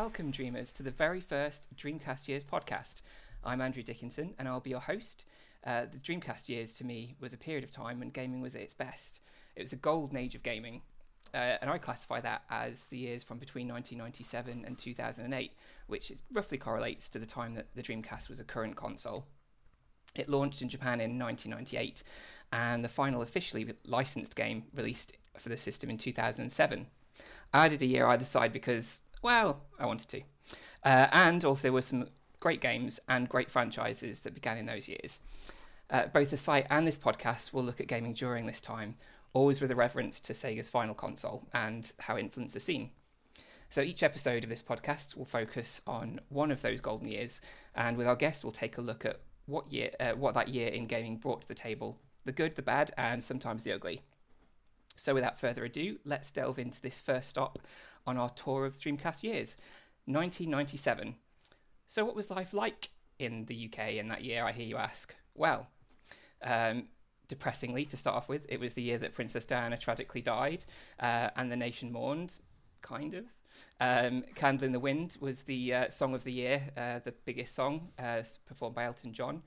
Welcome, Dreamers, to the very first Dreamcast Years podcast. I'm Andrew Dickinson and I'll be your host. Uh, the Dreamcast years to me was a period of time when gaming was at its best. It was a golden age of gaming, uh, and I classify that as the years from between 1997 and 2008, which roughly correlates to the time that the Dreamcast was a current console. It launched in Japan in 1998, and the final officially licensed game released for the system in 2007. I added a year either side because, well, I wanted to. Uh, and also were some great games and great franchises that began in those years. Uh, both the site and this podcast will look at gaming during this time, always with a reference to Sega's final console and how it influenced the scene. So each episode of this podcast will focus on one of those golden years, and with our guests, we'll take a look at what year, uh, what that year in gaming brought to the table, the good, the bad, and sometimes the ugly. So without further ado, let's delve into this first stop on our tour of Dreamcast years, 1997. So what was life like in the UK in that year? I hear you ask. Well, um, depressingly, to start off with, it was the year that Princess Diana tragically died, uh, and the nation mourned, kind of. Um, Candle in the Wind was the uh, song of the year, uh, the biggest song, uh, performed by Elton John.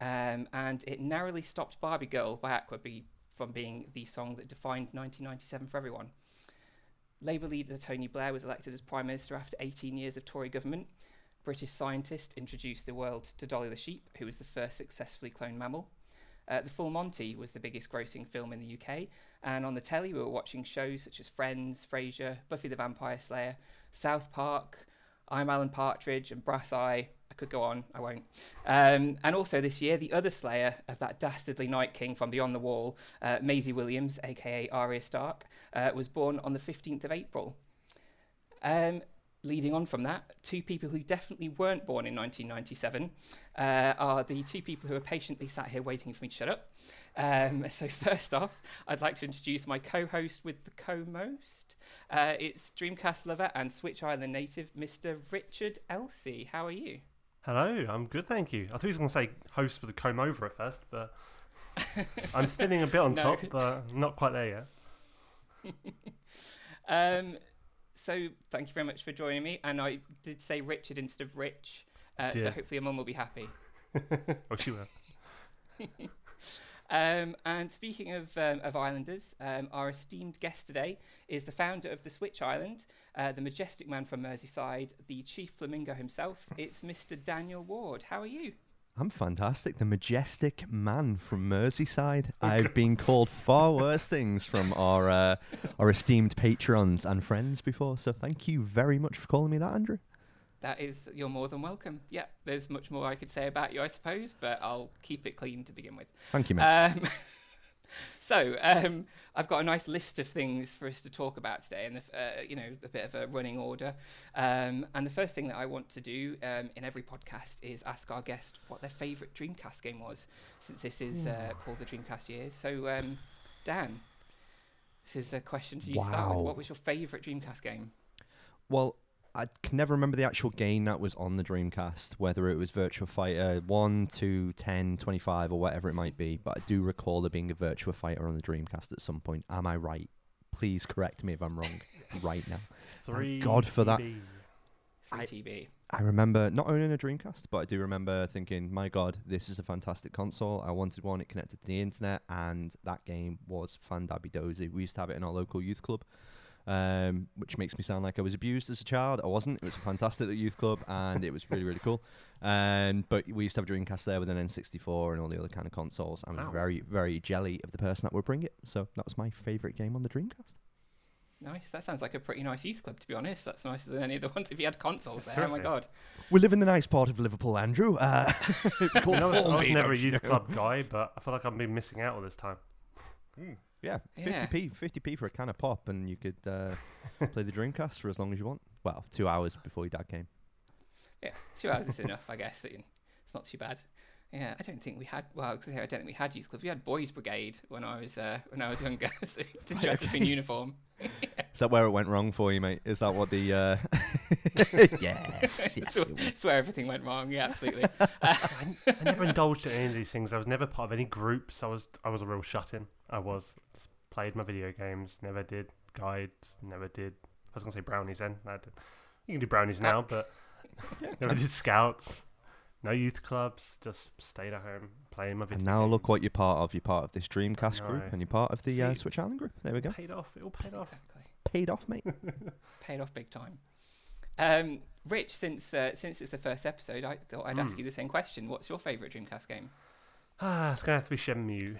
Um, and it narrowly stopped Barbie Girl by Aqua from being the song that defined 1997 for everyone. Labour leader Tony Blair was elected as Prime Minister after 18 years of Tory government. British scientist introduced the world to Dolly the sheep, who was the first successfully cloned mammal. Uh, the Full Monty was the biggest grossing film in the UK, and on the telly we were watching shows such as Friends, Frasier, Buffy the Vampire Slayer, South Park, I'm Alan Partridge, and Brass Eye. I could go on, I won't. Um, and also this year, the other Slayer of that dastardly Night King from Beyond the Wall, uh, Maisie Williams, aka Arya Stark, uh, was born on the 15th of April. Um, leading on from that, two people who definitely weren't born in 1997 uh, are the two people who are patiently sat here waiting for me to shut up. Um, so, first off, I'd like to introduce my co host with the co most. Uh, it's Dreamcast lover and Switch Island native, Mr. Richard Elsey. How are you? Hello, I'm good, thank you. I thought he was going to say host with a comb over at first, but I'm feeling a bit on no. top, but not quite there yet. um, so thank you very much for joining me. And I did say Richard instead of Rich, uh, so hopefully your mum will be happy. oh, she will. Um, and speaking of um, of islanders, um, our esteemed guest today is the founder of the Switch Island, uh, the majestic man from Merseyside, the chief flamingo himself. It's Mr. Daniel Ward. How are you? I'm fantastic. The majestic man from Merseyside. I've been called far worse things from our uh, our esteemed patrons and friends before. So thank you very much for calling me that, Andrew. That is, you're more than welcome. Yeah, there's much more I could say about you, I suppose, but I'll keep it clean to begin with. Thank you, man. Um, so um, I've got a nice list of things for us to talk about today, and uh, you know a bit of a running order. Um, and the first thing that I want to do um, in every podcast is ask our guest what their favourite Dreamcast game was, since this is uh, called the Dreamcast Years. So um, Dan, this is a question for you wow. to start with. What was your favourite Dreamcast game? Well, I can never remember the actual game that was on the Dreamcast, whether it was Virtua Fighter 1, 2, 10, 25, or whatever it might be. But I do recall there being a Virtua Fighter on the Dreamcast at some point. Am I right? Please correct me if I'm wrong right now. Three Thank God for that. 3TB. I, I remember not owning a Dreamcast, but I do remember thinking, my God, this is a fantastic console. I wanted one. It connected to the internet, and that game was fandabby dozy. We used to have it in our local youth club um, which makes me sound like I was abused as a child. I wasn't. It was a fantastic youth club, and it was really, really cool. Um, but we used to have a Dreamcast there with an N64 and all the other kind of consoles. I was Ow. very, very jelly of the person that would bring it. So that was my favourite game on the Dreamcast. Nice. That sounds like a pretty nice youth club, to be honest. That's nicer than any of the ones if you had consoles there. Oh my god. We live in the nice part of Liverpool, Andrew. Uh, it's called I was, I was never a youth club guy, but I feel like I've been missing out all this time. Mm. Yeah, 50p, 50p for a can of pop, and you could uh, play the Dreamcast for as long as you want. Well, two hours before your dad came. Yeah, two hours is enough, I guess. It's not too bad. Yeah, I don't think we had. Well, I don't think we had youth club. We had boys' brigade when I was uh, when I was younger. so to dress up in uniform. Is that where it went wrong for you, mate? Is that what the? Uh... yes, yes. It's where everything went wrong. Yeah, absolutely. I, I, never indulged in any of these things. I was never part of any groups. I was I was a real shut in. I was Just played my video games. Never did guides. Never did. I was gonna say brownies then. I did. You can do brownies now, but never did scouts. No youth clubs. Just stayed at home playing my video And now look what you're part of. You're part of this Dreamcast know. group, and you're part of the uh, Switch Island group. There we go. paid off. It all paid off. Exactly. Paid off, mate. Paid off big time. Um, Rich, since uh, since it's the first episode, I thought I'd ask Mm. you the same question. What's your favourite Dreamcast game? Ah, it's gonna have to be Shenmue.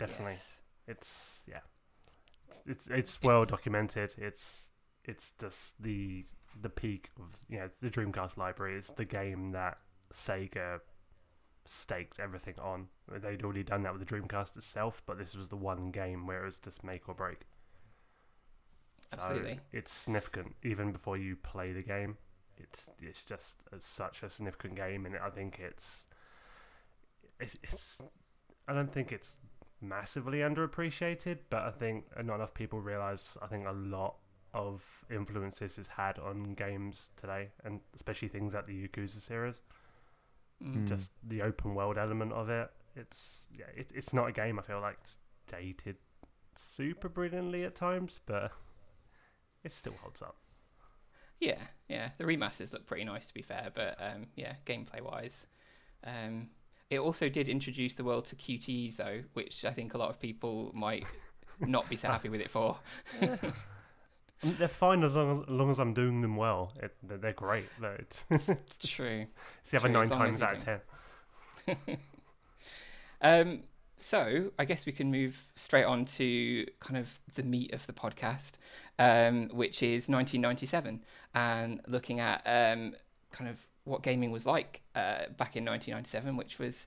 Definitely. Yes. It's yeah. It's it's, it's well documented. It's it's just the the peak of you know the Dreamcast library. It's the game that Sega staked everything on. They'd already done that with the Dreamcast itself, but this was the one game where it was just make or break. So Absolutely. it's significant even before you play the game. It's it's just a, such a significant game, and I think it's it, it's I don't think it's massively underappreciated, but I think not enough people realize. I think a lot of influences it's had on games today, and especially things like the Yakuza series. Mm. Just the open world element of it. It's yeah, it, it's not a game. I feel like it's dated super brilliantly at times, but it still holds up. Yeah, yeah. The remasters look pretty nice, to be fair, but um, yeah, gameplay wise. Um, it also did introduce the world to QTEs, though, which I think a lot of people might not be so happy with it for. They're fine as long as, as long as I'm doing them well. It, they're, they're great. They're- It's, true. it's the other nine as long as times out of ten. Um, so I guess we can move straight on to kind of the meat of the podcast, um, which is 1997, and looking at um, kind of what gaming was like uh, back in 1997, which was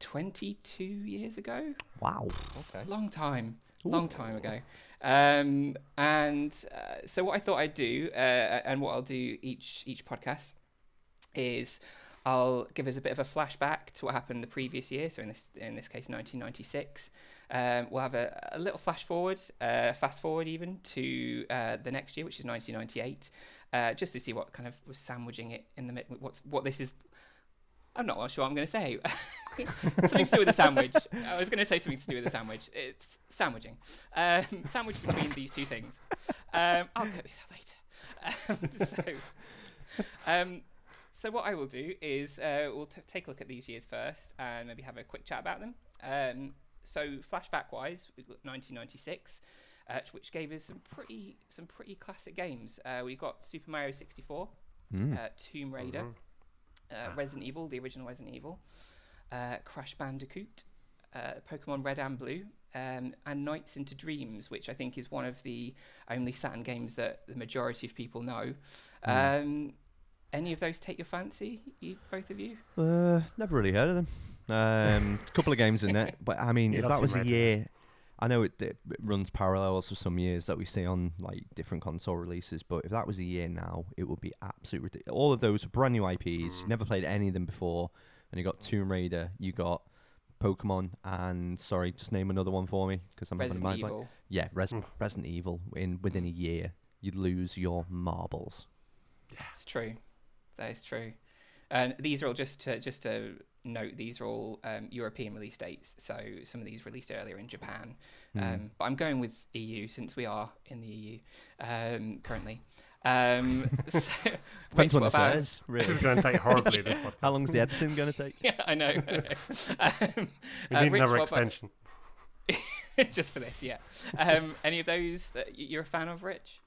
22 years ago. Wow. Okay. long time, long time ago. Um, and uh, so what I thought I'd do, uh, and what I'll do each each podcast, is I'll give us a bit of a flashback to what happened the previous year. So in this in this case, 1996. Um, we'll have a, a little flash forward, uh, fast forward even to uh, the next year, which is 1998, uh, just to see what kind of was sandwiching it in the mid. What's what this is. I'm not sure I'm going to say. something to do with a sandwich. I was going to say something to do with a sandwich. It's sandwiching. Um, sandwich between these two things. Um, I'll cut this out later. Um, so, um, so what I will do is uh, we'll t- take a look at these years first and maybe have a quick chat about them. Um, so flashback wise, 1996. Uh, which gave us some pretty some pretty classic games. Uh, we got Super Mario 64, Mm. uh, Tomb Raider, Mhm. uh, Resident Evil, the original Resident Evil, uh, Crash Bandicoot, uh, Pokemon Red and Blue, um, and Nights into Dreams, which I think is one of the only Saturn games that the majority of people know. Mm. Um, any of those take your fancy, you both of you? Uh, never really heard of them. Um, a couple of games in there, but I mean, You if that was a Raider, year, I know it, it runs parallels with some years that we see on like different console releases. But if that was a year now, it would be absolutely ridiculous. All of those are brand new IPs. You Mm. never played any of them before, and you got Tomb Raider, you got Pokemon, and sorry, just name another one for me because I'm having a Resident mind blank. Evil. Yeah, Res- Mm. Resident Evil. In within a year, you'd lose your marbles. It's true. That is true. And these are all just to, just to note, these are all um, European release dates. So some of these released earlier in Japan. Mm. Um, but I'm going with EU since we are in the EU um, currently. Um, so, Depends Rich, what what it about? says, This is going to take horribly. This podcast. How long is the editing going to take? Yeah, I know. um, We uh, need Rich, another what about- extension. just for this, yeah. Um, any of those that you're a fan of, Rich?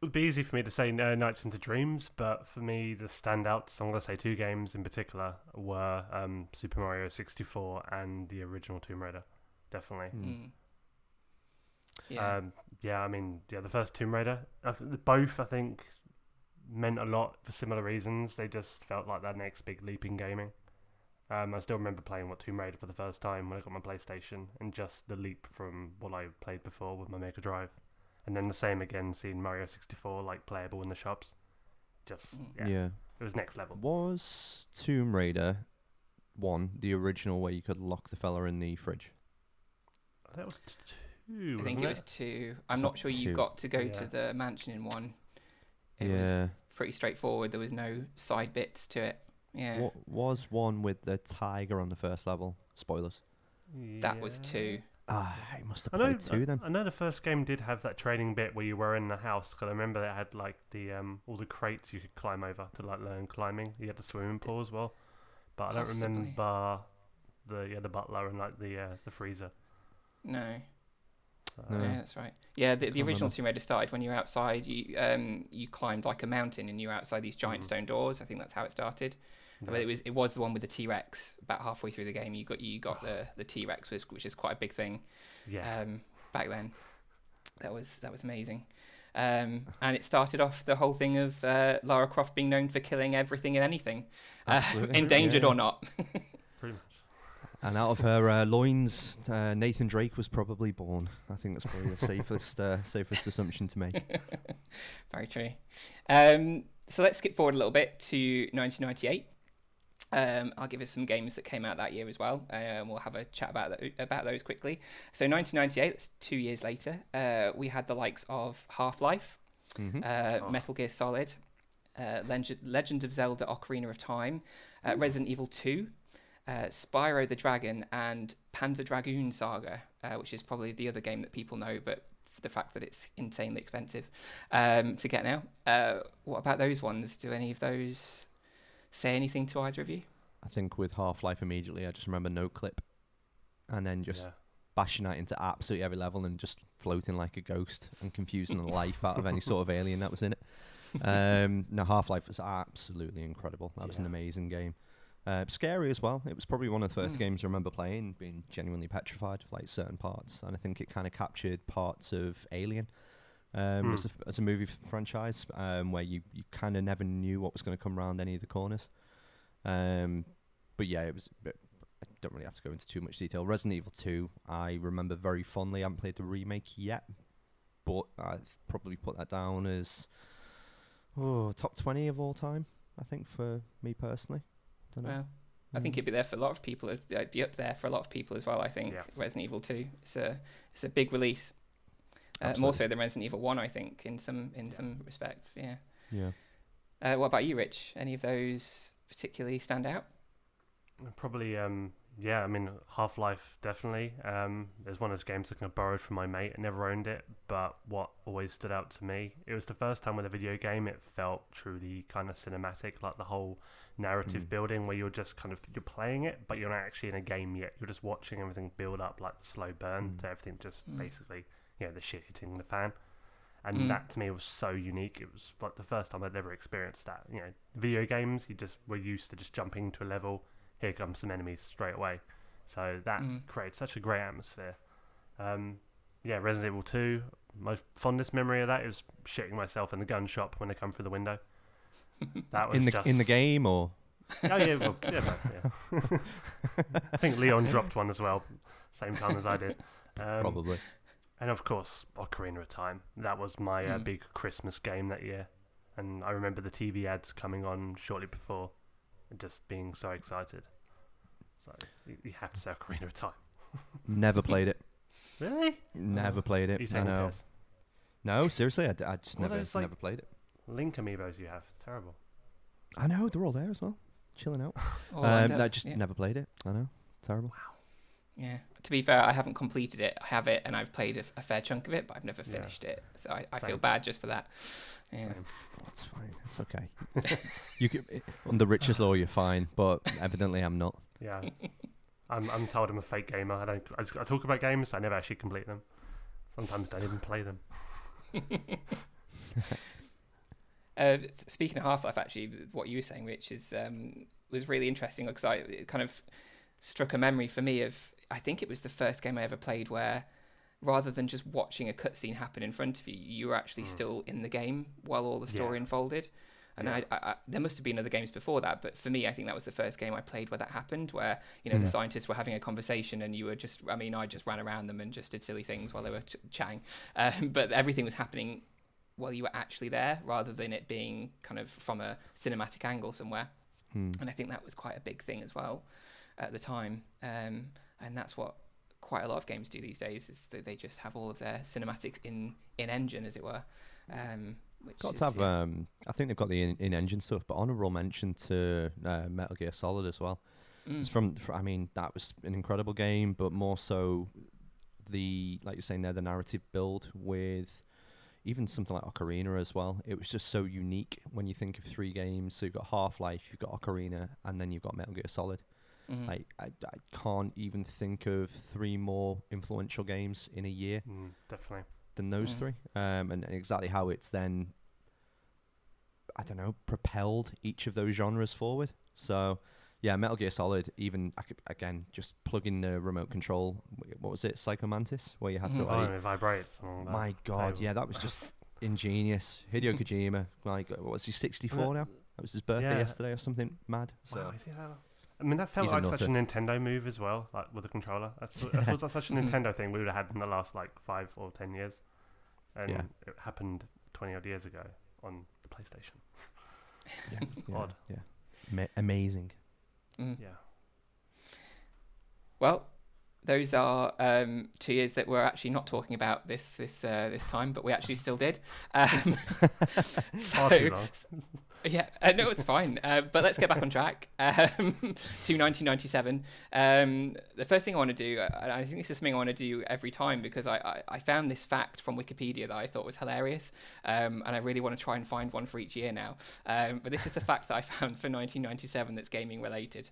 It would be easy for me to say uh, Nights into Dreams, but for me, the standouts, I'm going to say two games in particular, were um, Super Mario 64 and the original Tomb Raider. Definitely. Mm. Mm. Yeah. Um, yeah, I mean, yeah, the first Tomb Raider, I both I think meant a lot for similar reasons. They just felt like that next big leap in gaming. Um, I still remember playing what Tomb Raider for the first time when I got my PlayStation, and just the leap from what I played before with my Mega Drive, and then the same again, seeing Mario 64 like playable in the shops. Just Mm. yeah, yeah. it was next level. Was Tomb Raider one the original where you could lock the fella in the fridge? That was two. I think wasn't it was two. I'm It's not not sure you got to go Yeah. to the mansion in one. It was yeah. pretty straightforward. There was no side bits to it. Yeah. What was one with the tiger on the first level? Spoilers. That was two. Ah, I must have I know. played two then. I, I know the first game did have that training bit where you were in the house. Because I remember it had like the um all the crates you could climb over to like learn climbing. You had the swimming pool as well, but I don't Possibly. remember the yeah the butler and like the uh, the freezer. No. Uh, No. Yeah, that's right. Yeah, the, the original remember. Tomb Raider started when you were outside. You um you climbed like a mountain and you were outside these giant Mhm. stone doors. I think that's how it started. Yeah. But it was it was the one with the T Rex. About halfway through the game, you got you got the the T Rex, which, which is quite a big thing yeah. um, back then. That was that was amazing. Um, and it started off the whole thing of uh, Lara Croft being known for killing everything and anything, uh, Absolutely. endangered Yeah. or not. pretty much. And out of her uh, loins, uh, Nathan Drake was probably born. I think that's probably the safest uh, safest assumption to make. Very true. Um, so let's skip forward a little bit to 1998. Um, I'll give us some games that came out that year as well. Um, we'll have a chat about tho- about those quickly. So 1998, that's two years later. Uh, we had the likes of Half Life, hmm uh, Oh. Metal Gear Solid, uh, Legend, Legend of Zelda: Ocarina of Time, uh, Resident Evil 2, uh, Spyro the Dragon, and Panzer Dragoon Saga, uh, which is probably the other game that people know, but f- the fact that it's insanely expensive um, to get now. Uh, what about those ones? Do any of those say anything to either of you? I think with Half Life immediately, I just remember no clip, and then just yeah. bashing out into absolutely every level and just floating like a ghost and confusing the life out of any sort of alien that was in it. Um, no, Half Life was absolutely incredible. That was an amazing game. Uh, scary as well. It was probably one of the first Mm. games I remember playing, being genuinely petrified of like certain parts, and I think it kind of captured parts of Alien. Um, as, a, as a movie franchise, um, where you, you kind of never knew what was going to come around any of the corners. Um, but yeah, it was. But I don't really have to go into too much detail. Resident Evil 2, I remember very fondly. I haven't played the remake yet, but I'd probably put that down as oh top 20 of all time. I think for me personally. Don't know. Well, I think Mm. it'd be there for a lot of people. It'd be up there for a lot of people as well. I think Yeah. Resident Evil Two. It's a it's a big release. Uh, more so than Resident Evil One, I think, in some in Yeah. some respects. Yeah. yeah. Uh, what about you, Rich? Any of those particularly stand out? Probably, um, yeah. I mean, Half Life definitely. Um, there's one of those games that I borrowed from my mate. I never owned it, but what always stood out to me, it was the first time with a video game. It felt truly kind of cinematic, like the whole narrative Mm. building, where you're just kind of you're playing it, but you're not actually in a game yet. You're just watching everything build up, like the slow burn Mm. to everything, just Mm. basically, you know, the shit hitting the fan. And Mm. that to me was so unique. It was like the first time I'd ever experienced that. You know, video games, you just were used to just jumping to a level, here comes some enemies straight away. So that Mm. creates such a great atmosphere. Um, yeah, Resident Evil 2, my fondest memory of that is shitting myself in the gun shop when I come through the window. That was In the just... in the game or Oh yeah, well, yeah, both, yeah. I think Leon dropped one as well, same time as I did. Um, probably. And of course, Ocarina of Time. That was my uh, Mm. big Christmas game that year. And I remember the TV ads coming on shortly before and just being so excited. So you, you have to say Ocarina of Time. Never played it. Really? Never played You it. I taking know. No, seriously, I, d- I just All never those, like- never played it. Link amiibos you have. Terrible. I know they're all there as well, chilling out. All um, lined no, just yeah. never played it. I know, terrible. Yeah. To be fair, I haven't completed it. I have it, and I've played a, a fair chunk of it, but I've never Yeah. finished it. So I, I feel bad just for that. Yeah. Same. That's fine. It's okay. you could, under Rich's law, you're fine, but evidently I'm not. Yeah. I'm, I'm told I'm a fake gamer. I don't. I, just- I talk about games. I never actually complete them. Sometimes don't even play them. Uh, speaking of Half Life, actually, what you were saying, Rich, is um, was really interesting because I it kind of struck a memory for me of I think it was the first game I ever played where rather than just watching a cutscene happen in front of you, you were actually Mm. still in the game while all the story Yeah. unfolded. And Yeah. I, I, there must have been other games before that, but for me, I think that was the first game I played where that happened, where you know the Mm. scientists were having a conversation and you were just, I mean, I just ran around them and just did silly things while they were ch- chatting, um, but everything was happening while you were actually there, rather than it being kind of from a cinematic angle somewhere. Hmm. And I think that was quite a big thing as well at the time. Um, and that's what quite a lot of games do these days is that they just have all of their cinematics in in engine, as it were. Um, which Got is, to have. yeah. Um, I think they've got the in- in-engine stuff, but honourable mention to uh, Metal Gear Solid as well. Mm. It's from, fr I mean, that was an incredible game, but more so the like you're saying there, the narrative build with even something like Ocarina as well. It was just so unique when you think of three games. So you've got Half Life, you've got Ocarina, and then you've got Metal Gear Solid. Mhm. Like I, I can't even think of three more influential games in a year Mm, definitely. than those Mhm. three. Um, and, and exactly how it's then, I don't know, propelled each of those genres forward. So, yeah, Metal Gear Solid. Even I could, again just plug in the remote control. What was it, Psycho Mantis, where you had to Mhm. Oh, like. it vibrates. along My God, table. yeah, that was just ingenious. Hideo Kojima, like, what was he, 64 now? That was his birthday Yeah. yesterday or something mad. So Wow, is he that- I mean, that felt He's a like such a. Nintendo move as well, like with the controller. That's that feels like such a. Nintendo thing we would have had in the last like five or ten years, and Yeah. it happened twenty odd years ago on the PlayStation. yeah, It's yeah, odd. yeah. Ma- amazing. Mm. Yeah, Well, those are um, two years that we're actually not talking about this this uh, this time, but we actually still did. Um, Far too so long. Yeah, uh, no, it's fine. Uh, but let's get back on track um, to 1997. Um, the first thing I want to do, I think this is something I want to do every time because I, I, I found this fact from Wikipedia that I thought was hilarious, um, and I really want to try and find one for each year now. Um, but this is the fact that I found for 1997 that's gaming related.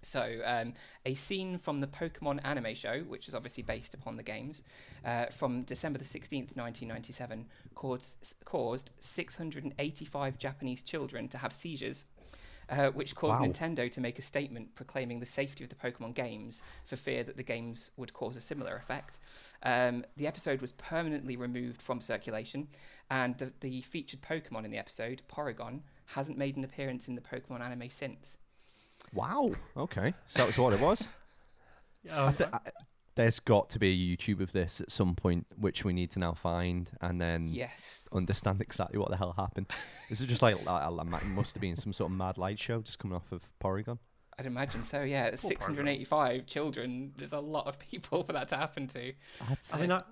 So, um, a scene from the Pokemon anime show, which is obviously based upon the games, uh, from December the 16th, 1997, caused, caused 685 Japanese children to have seizures, uh, which caused Wow. Nintendo to make a statement proclaiming the safety of the Pokemon games for fear that the games would cause a similar effect. Um, the episode was permanently removed from circulation, and the, the featured Pokemon in the episode, Porygon, hasn't made an appearance in the Pokemon anime since. Wow. Okay. So that was what it was. yeah. I th- I, there's got to be a YouTube of this at some point, which we need to now find and then Yes. understand exactly what the hell happened. Is it just like uh, uh, it must have been some sort of mad light show just coming off of Porygon? I'd imagine so, yeah. 685 children, there's a lot of people for that to happen to. That's, I mean, I,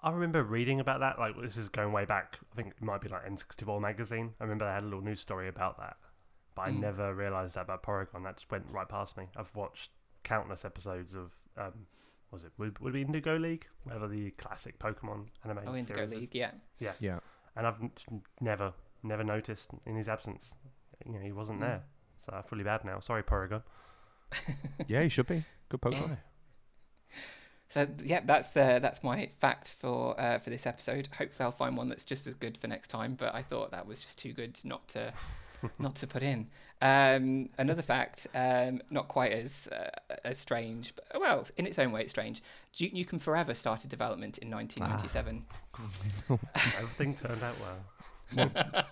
I remember reading about that. Like, this is going way back. I think it might be like N64 magazine. I remember they had a little news story about that, but I Mm. never realised that about Porygon. That just went right past me. I've watched countless episodes of, um, was it would, would it be Indigo League, whatever the classic Pokemon anime Oh, Indigo series is. League, yeah. yeah. and I've never, never noticed in his absence. You know, he wasn't Mm. there, so I feel bad now. Sorry, Porygon. Yeah, he should be. Good Pokemon. So yeah, that's the that's my fact for uh, for this episode. Hopefully, I'll find one that's just as good for next time. But I thought that was just too good not to not to put in. Um, another fact, um, not quite as uh, as strange, but well, in its own way, it's strange. Duke Nukem Forever started development in 1997. Everything turned out well.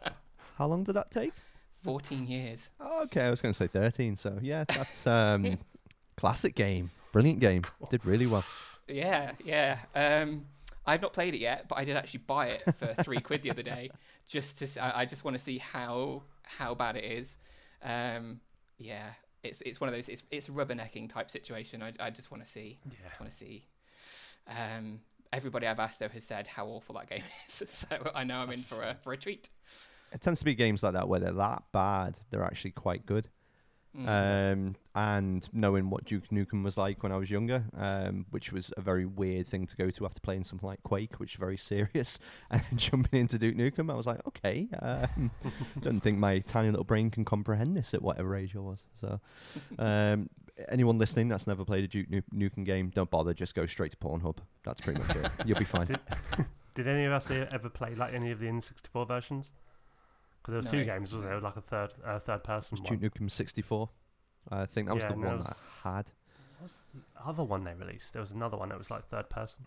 How long did that take? 14 years. Oh, okay, I was going to say 13. So yeah, that's um, classic game, brilliant game. Did really well. Yeah, yeah. Um, I've not played it yet, but I did actually buy it for three quid the other day, just to. s- I, I just want to see how how bad it is. Um, yeah, it's it's one of those. It's it's a rubbernecking type situation. I, I just want to see. Yeah. Just want to see. Um, everybody I've asked though has said how awful that game is, so I know I'm in for a for a treat. It tends to be games like that where they're that bad, they're actually quite good. Mm. Um, and knowing what Duke Nukem was like when I was younger, um, which was a very weird thing to go to after playing something like Quake, which is very serious, and then jumping into Duke Nukem, I was like, okay, um, don't think my tiny little brain can comprehend this at whatever age I was. So, um, anyone listening that's never played a Duke Nu- Nukem game, don't bother, just go straight to Pornhub. That's pretty much it. You'll be fine. Did, did any of us ever play like any of the N64 versions? Because there was No. two games, wasn't there? There like a third, uh, third person Was one. Duke Nukem 64. I think that was Yeah, the one it that I had. What was the other one they released? There was another one that was like third person.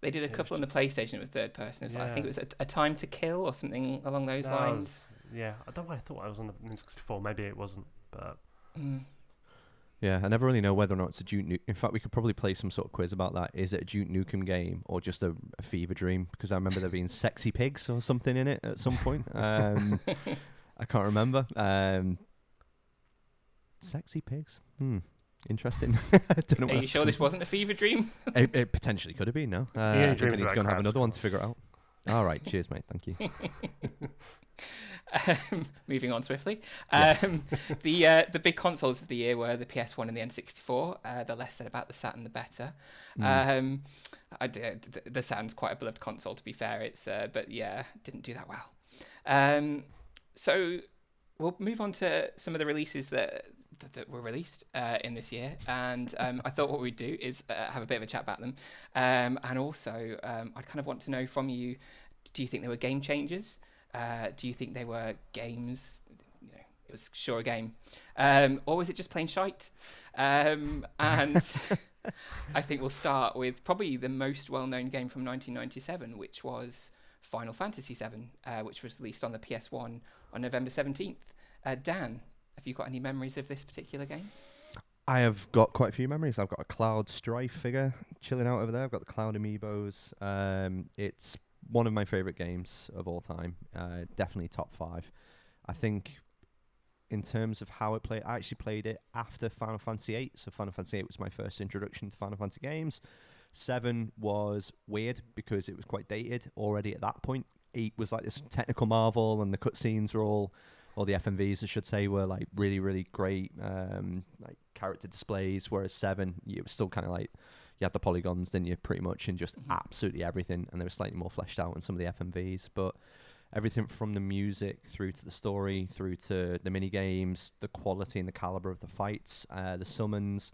they did a it couple on the PlayStation. It was third person. It was, I think it was a, a Time to Kill or something along those No, lines. was- yeah, I don't know why I thought I was on the N64. Maybe it wasn't, but Mm. Yeah, I never really know whether or not it's a Duke Nukem. In fact, we could probably play some sort of quiz about that. Is it a Duke Nukem game or just a, a fever dream? Because I remember there being sexy pigs or something in it at some point. Um, I can't remember. Um, sexy pigs. Hmm. Interesting. Don't know. Are you sure this wasn't a fever dream? it, it potentially could have been. No, uh, only I think I dreams need to go and have another one to figure it out. All right, cheers, mate. Thank you. Um, moving on swiftly, Yes. um, the uh, the big consoles of the year were the PS1 and the N64. Uh, the less said about the Saturn, the better. Mm. Um, I did, the Saturn's quite a beloved console, to be fair. It's uh, but yeah, didn't do that well. Um, so we'll move on to some of the releases that that, that were released uh, in this year, and um, I thought what we'd do is uh, have a bit of a chat about them, um, and also um, I'd kind of want to know from you: Do you think they were game changers? Uh, do you think they were games? You know, it was sure a game, um, or was it just plain shite? Um, and I think we'll start with probably the most well-known game from 1997, which was Final Fantasy VII, uh, which was released on the PS1 on November 17th. Uh, Dan, have you got any memories of this particular game? I have got quite a few memories. I've got a Cloud Strife figure chilling out over there. I've got the Cloud Amiibos. Um, it's one of my favorite games of all time. Uh, definitely top five. I think in terms of how it played, I actually played it after Final Fantasy VIII. So Final Fantasy VIII was my first introduction to Final Fantasy games. Seven was weird because it was quite dated already at that point. Eight was like this technical marvel, and the cutscenes were all, or the FMVs, I should say, were like really, really great, um, like character displays. Whereas seven, it was still kind of like you had the polygons, didn't you, pretty much, and just Mhm. absolutely everything, and they were slightly more fleshed out in some of the FMVs, but everything from the music through to the story, through to the mini games, the quality and the caliber of the fights, uh, the summons,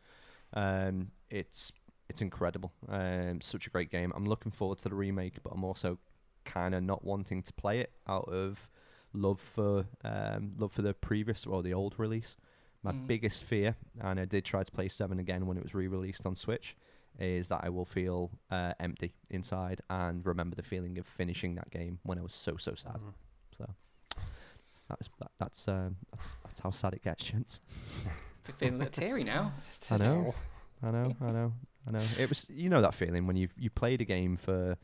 um, it's it's incredible. Um, such a great game. I'm looking forward to the remake, but I'm also kind of not wanting to play it out of love for um, love for the previous or the old release. My Mm. biggest fear, and I did try to play Seven again when it was re-released on Switch, is that I will feel uh, empty inside and remember the feeling of finishing that game when I was so so sad. Mhm. So that's that, that's um, that's that's how sad it gets, gents. F- Feeling a little teary now. I know. I know, I know, I know. It was, you know, that feeling when you you played a game for,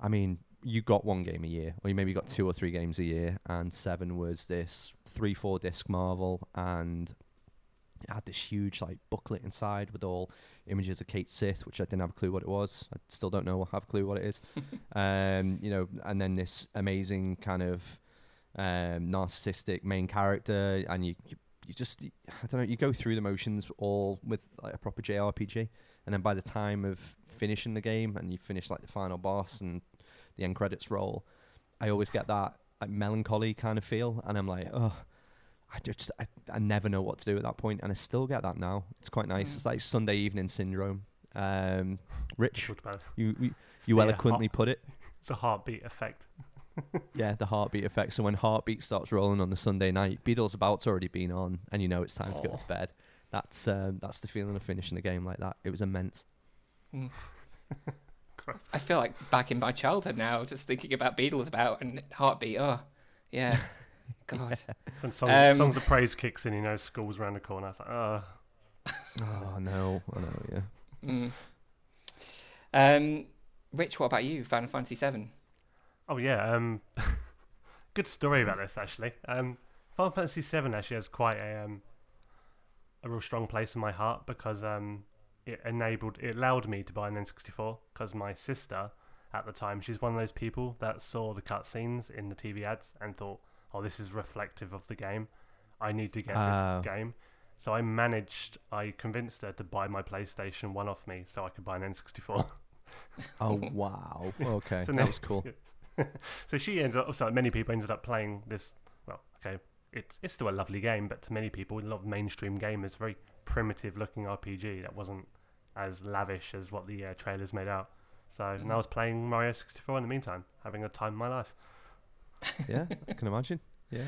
I mean, you got one game a year, or you maybe got two or three games a year, and Seven was this three, four disc marvel, and it had this huge like booklet inside with all images of Cait Sith, which I didn't have a clue what it was. I still don't know, have a clue what it is. um, you know, and then this amazing kind of um, narcissistic main character, and you, you you just I don't know, you go through the motions all with like a proper JRPG, and then by the time of finishing the game and you finish like the final boss and the end credits roll, I always get that like melancholy kind of feel, and I'm like, oh. I just I, I never know what to do at that point, and I still get that now. It's quite nice. Mm. It's like Sunday evening syndrome. Um, Rich, you you, you the, eloquently heart- put it. the heartbeat effect. Yeah, the heartbeat effect. So when heartbeat starts rolling on the Sunday night, Beadle's About's already been on, and you know it's time to go to bed. That's um, that's the feeling of finishing a game like that. It was immense. Mm. Christ. I feel like back in my childhood now, just thinking about Beadle's About and Heartbeat. Oh, yeah. God. When songs, Um, songs of praise kicks in, you know, school's around the corner. It's like, oh, Oh no, I know. Yeah. Mm. Um, Rich, what about you? Final Fantasy Seven. oh yeah. Um, good story about this actually. Um, Final Fantasy VII actually has quite a um, a real strong place in my heart because um, it enabled, it allowed me to buy an N64 because my sister at the time, she's one of those people that saw the cutscenes in the TV ads and thought, oh, this is reflective of the game. I need to get Ah. this game. So I managed, I convinced her to buy my PlayStation 1 off me so I could buy an N64. Oh wow. Okay, So that now- was cool. so she ended up, so many people ended up playing this. Well, okay, it's it's still a lovely game, but to many people, a lot of mainstream gamers, very primitive looking RPG that wasn't as lavish as what the uh, trailers made out. So and I was playing Mario 64 in the meantime, having a time of my life. Yeah, I can imagine. Yeah.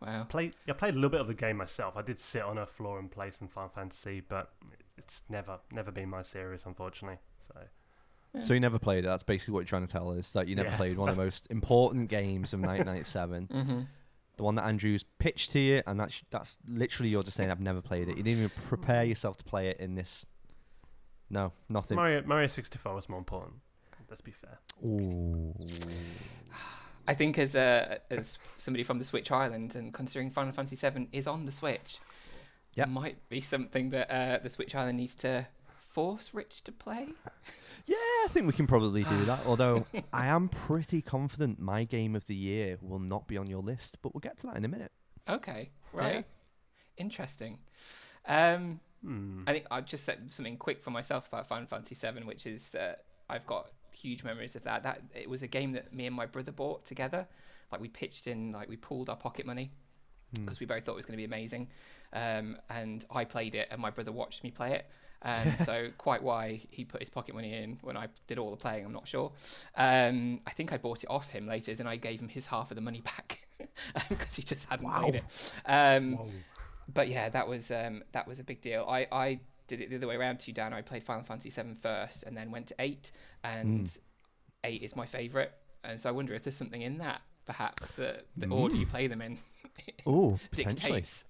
Wow. Played, I played a little bit of the game myself. I did sit on a floor and play some Final Fantasy, but it's never never been my series, unfortunately. So So you never played it. That's basically what you're trying to tell us that you never Yeah. played one of the most important games of 1997. Mm-hmm. The one that Andrew's pitched to you, and that's that's literally you're just saying I've never played it. You didn't even prepare yourself to play it in this. No, nothing. Mario Mario 64 was more important. Let's be fair. Ooh. I think as a as somebody from the Switch Island and considering Final Fantasy VII is on the Switch, Yep. might be something that uh, the Switch Island needs to force Rich to play? Yeah, I think we can probably do that. Although I am pretty confident my game of the year will not be on your list, but we'll get to that in a minute. Okay, right. Yeah. Interesting. Um, Hmm. I think I'll just said something quick for myself about Final Fantasy VII, which is that I've got huge memories of that. That it was a game that me and my brother bought together. Like we pitched in, like we pooled our pocket money Hmm. because we both thought it was going to be amazing. Um, and I played it, and my brother watched me play it. Um, so quite why he put his pocket money in when I did all the playing, I'm not sure. Um, I think I bought it off him later, and I gave him his half of the money back because he just hadn't played it. Um, but yeah, that was um, that was a big deal. I, I did it the other way around to you, Dan. I played Final Fantasy VII first, and then went to eight, and Mm. eight is my favorite. And so I wonder if there's something in that, perhaps that the order you play them in Oh, potentially. dictates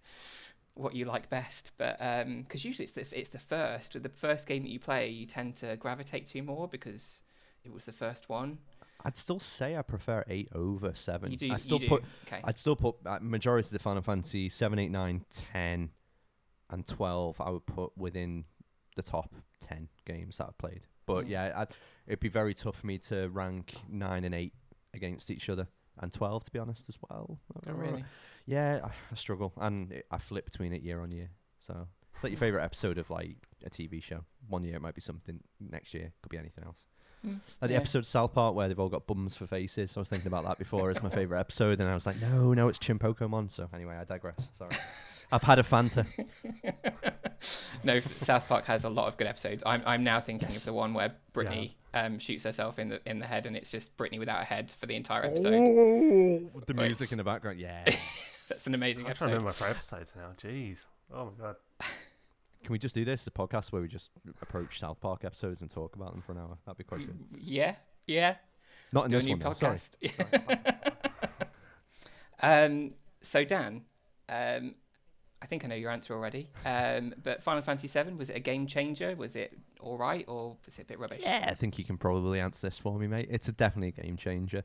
what you like best. But because usually it's the it's the first, the first game that you play, you tend to gravitate to more because it was the first one. I'd still say I prefer eight over seven. You do, I still you do. put okay. I'd still put uh, majority of the Final Fantasy 7, 8, 9, 10, and 12 I would put within the top 10 games that I've played. But Mm. yeah, I'd, it'd be very tough for me to rank 9 and 8 against each other. And 12, to be honest, as well. oh, really? Yeah, I, I struggle. And it, I flip between it year on year. So it's like your favourite episode of like a TV show. One year it might be something, next year could be anything else. Mm, Like the yeah. episode South Park where they've all got bums for faces. I was thinking about that before as my favourite episode, and I was like, no, no, it's Chinpokomon. So anyway, I digress. Sorry. I've had a Fanta. no, South Park has a lot of good episodes. I'm, I'm now thinking of the one where Britney um, shoots herself in the in the head, and it's just Britney without a head for the entire episode. Oh, the Wait. music in the background. Yeah. That's an amazing I'm trying to episode. remember my favorite episodes now. Jeez. Oh my god. Can we just do this? A podcast where we just approach South Park episodes and talk about them for an hour. That'd be quite good. Yeah, yeah. Not in Do a this new one. Though. Sorry. podcast. um, so Dan, um, I think I know your answer already. Um, but Final Fantasy VII was it a game changer? Was it all right, or was it a bit rubbish? Yeah, I think you can probably answer this for me, mate. It's a definitely a game changer.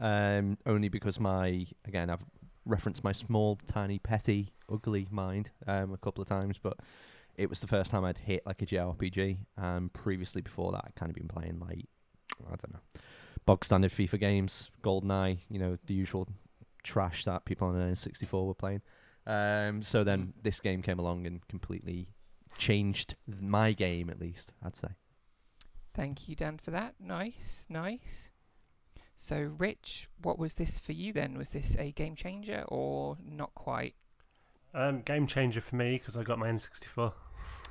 Um, only because my again, I've referenced my small, tiny, petty, ugly mind um, a couple of times, but it was the first time I'd hit like a JRPG. Um, previously, before that, I'd kind of been playing like I don't know, bog standard FIFA games, GoldenEye, you know, the usual trash that people on an N64 were playing. Um, so then this game came along and completely changed my game, at least I'd say. Thank you, Dan, for that. Nice, nice. So, Rich, what was this for you then? Was this a game changer or not quite? Um, game changer for me because I got my N64.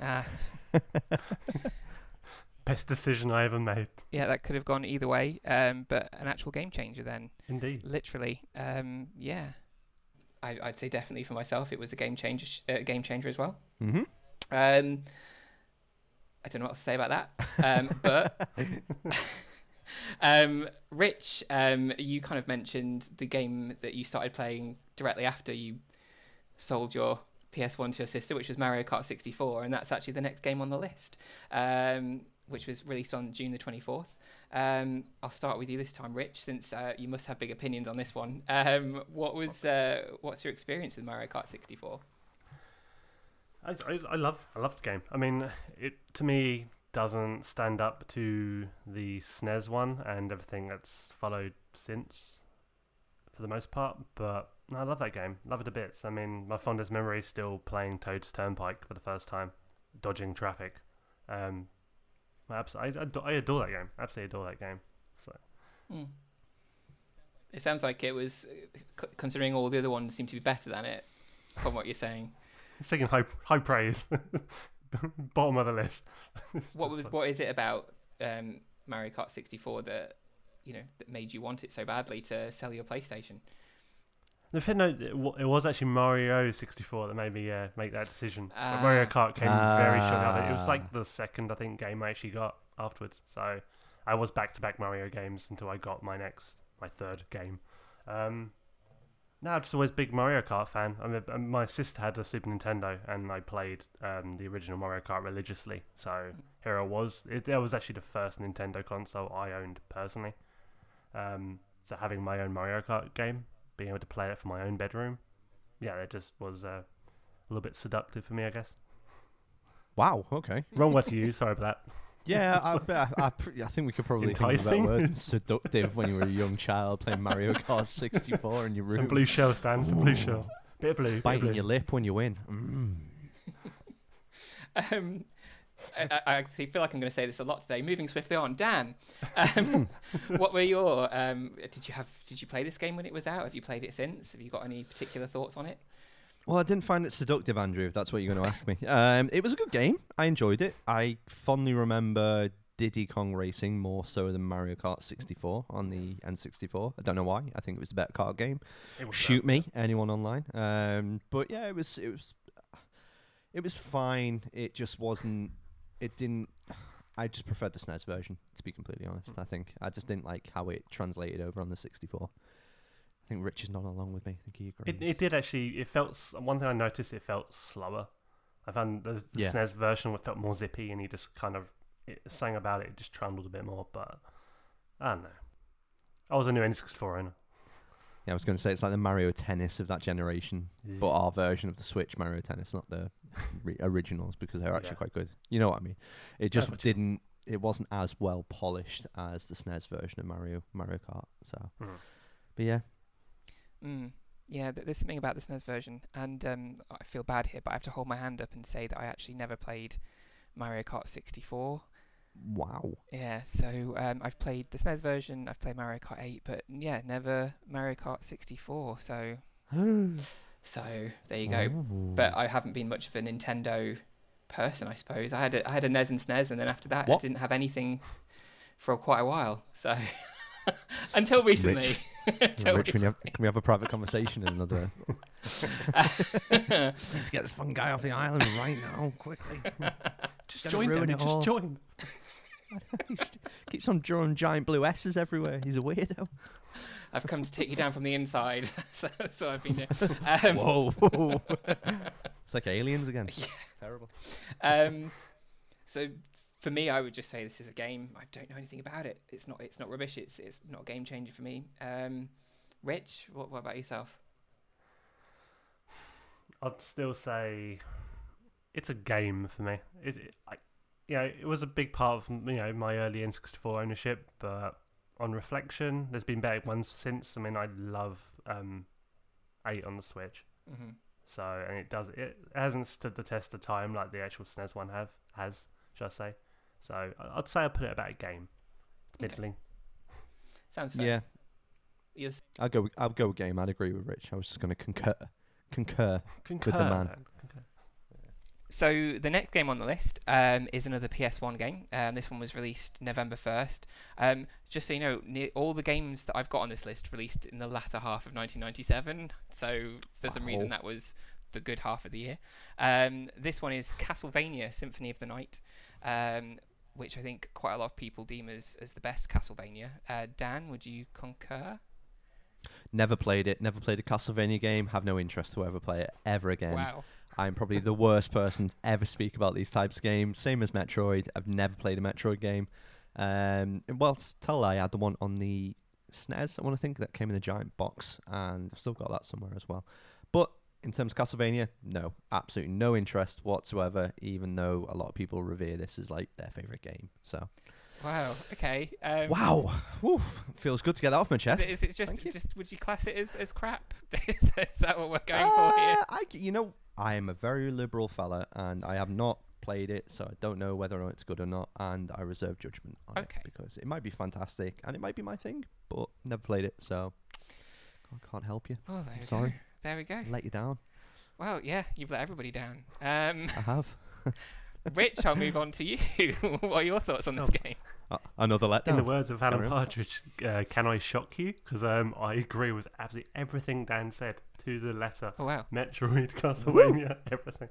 Ah, Best decision I ever made. yeah, that could have gone either way. Um, but an actual game changer then, Indeed. literally. Um, yeah. I, I'd say definitely for myself, it was a game changer. Uh, game changer as well. Mm-hmm. Um, I don't know what to say about that. Um, but um, Rich, um, you kind of mentioned the game that you started playing directly after you sold your PS1 to your sister, which was Mario Kart 64, and that's actually the next game on the list, um, which was released on June the 24th. Um, I'll start with you this time, Rich, since uh, you must have big opinions on this one. Um, what was uh, what's your experience with Mario Kart 64? I, I, I love I love the game. I mean, it to me doesn't stand up to the SNES one and everything that's followed since, for the most part. But no, I love that game. Love it a bits. I mean, my fondest memory is still playing Toad's Turnpike for the first time, dodging traffic. Um, I, abs- I, I adore that game. Absolutely adore that game. So Hmm. It sounds like it was, considering all the other ones seem to be better than it, from what you're saying. singing high high praise. Bottom of the list. What was what is it about um, Mario Kart 64 that you know that made you want it so badly to sell your PlayStation? The thing, no, it was actually Mario 64 that made me uh, make that decision. Ah. Mario Kart came very shortly after. It was Ah. like the second, I think, game I actually got afterwards. So I was back to back Mario games until I got my next, my third game. Um, no, just always big Mario Kart fan. I mean, uh, my sister had a Super Nintendo, and I played um, the original Mario Kart religiously. So here I was. It, that was actually the first Nintendo console I owned personally. Um, so having my own Mario Kart game, being able to play it for my own bedroom, yeah, it just was uh, a little bit seductive for me, I guess. Wow. Okay. Wrong word to use. Sorry about that. Yeah, I, I, I, I think we could probably think of a better Enticing. word. Seductive when you were a young child playing Mario Kart 64 in your Some room, blue shell stands. Some blue shell. Bit of blue. Biting blue. your lip when you win. Mm. Um, I, I I feel like I'm going to say this a lot today. Moving swiftly on, Dan, um, what were your? Um, did you have? Did you play this game when it was out? Have you played it since? Have you got any particular thoughts on it? Well, I didn't find it seductive, Andrew. If that's what you're going to ask me, um, it was a good game. I enjoyed it. I fondly remember Diddy Kong Racing more so than Mario Kart 64 on the N64. I don't know why. I think it was a better kart game. It was Shoot that. me, anyone online. Um, but yeah, it was it was it was fine. It just wasn't. It didn't. I just preferred the SNES version, to be completely honest. I think I just didn't like how it translated over on the 64. I think Rich is not along with me. I think he agrees. It, it did actually. It felt one thing I noticed. It felt slower. I found the, the Yeah. SNES version felt more zippy, and he just kind of it, sang about it. It just trundled a bit more, but I don't know. I was a new N64 owner. Yeah, I was going to say it's like the Mario Tennis of that generation, but our version of the Switch Mario Tennis, not the re- originals, because they're actually Yeah. quite good. You know what I mean? It just what didn't. It wasn't as well polished as the SNES version of Mario Mario Kart. So, Mhm. but yeah, Mm. Yeah, there's something about the SNES version, and um, I feel bad here, but I have to hold my hand up and say that I actually never played Mario Kart 64. wow. Yeah, so um, I've played the SNES version, I've played Mario Kart 8, but yeah, never Mario Kart 64. So So there you go. Oh. But I haven't been much of a Nintendo person, I suppose. I had a, I had a NES and SNES, and then after that, What? I didn't have anything for quite a while. So until recently. Until Rich, can we, have, can we have a private conversation in another? Let's get this fucking guy off the island right now, quickly. Just Gonna join ruin them. it Just all. join. Keeps on drawing giant blue S's everywhere. He's a weirdo. I've come to take you down from the inside. so that's what I've been doing. Um, Whoa. it's like aliens again. Terrible. um, so for me, I would just say this is a game. I don't know anything about it. It's not. It's not rubbish. It's it's not a game changer for me. Um, Rich, what, what about yourself? I'd still say it's a game for me. It, it I, you know, it was a big part of you know my early N64 ownership, but on reflection, there's been better ones since. I mean, I love um, eight on the Switch, hmm so and it does it hasn't stood the test of time like the actual SNES one have has, should I say? So I- I'd say I put it about a game, Okay. middling. Sounds fair. Yeah, You're I'll go. I'll go with game. I'd agree with Rich. I was just going to concur. Concur. Concur, with the man. So the next game on the list um, is another PS1 game. Um, this one was released November 1st. Um, just so you know, ne- all the games that I've got on this list released in the latter half of 1997. So for some reason that was the good half of the year. Um, this one is Castlevania Symphony of the Night, um, which I think quite a lot of people deem as, as the best Castlevania. Uh, Dan, would you concur? Never played it. Never played a Castlevania game. Have no interest to ever play it ever again. Wow. I'm probably the worst person to ever speak about these types of games. Same as Metroid. I've never played a Metroid game. Um, well, tell I had the one on the SNES. I want to think that came in the giant box, and I've still got that somewhere as well. But in terms of Castlevania, no, absolutely no interest whatsoever. Even though a lot of people revere this as like their favorite game. So Wow. Okay. Um, wow, Oof. feels good to get that off my Is chest. it, is it just just would you class it as, as crap? is, that what we're going for here? Uh, I, you know, I am a very liberal fella, and I have not played it, so I don't know whether or not it's good or not, and I reserve judgment on Okay. it because it might be fantastic and it might be my thing, but never played it, so I can't help you. Oh, there we sorry. go. There we go. Let you down. Well, yeah, you've let everybody down. Um, I have Rich, I'll move on to you. what are your thoughts on this Oh. game? uh, another In the words of Alan Partridge, uh, can I shock you? Because um, I agree with absolutely everything Dan said to the letter. Oh wow. Metroid, Castlevania, everything.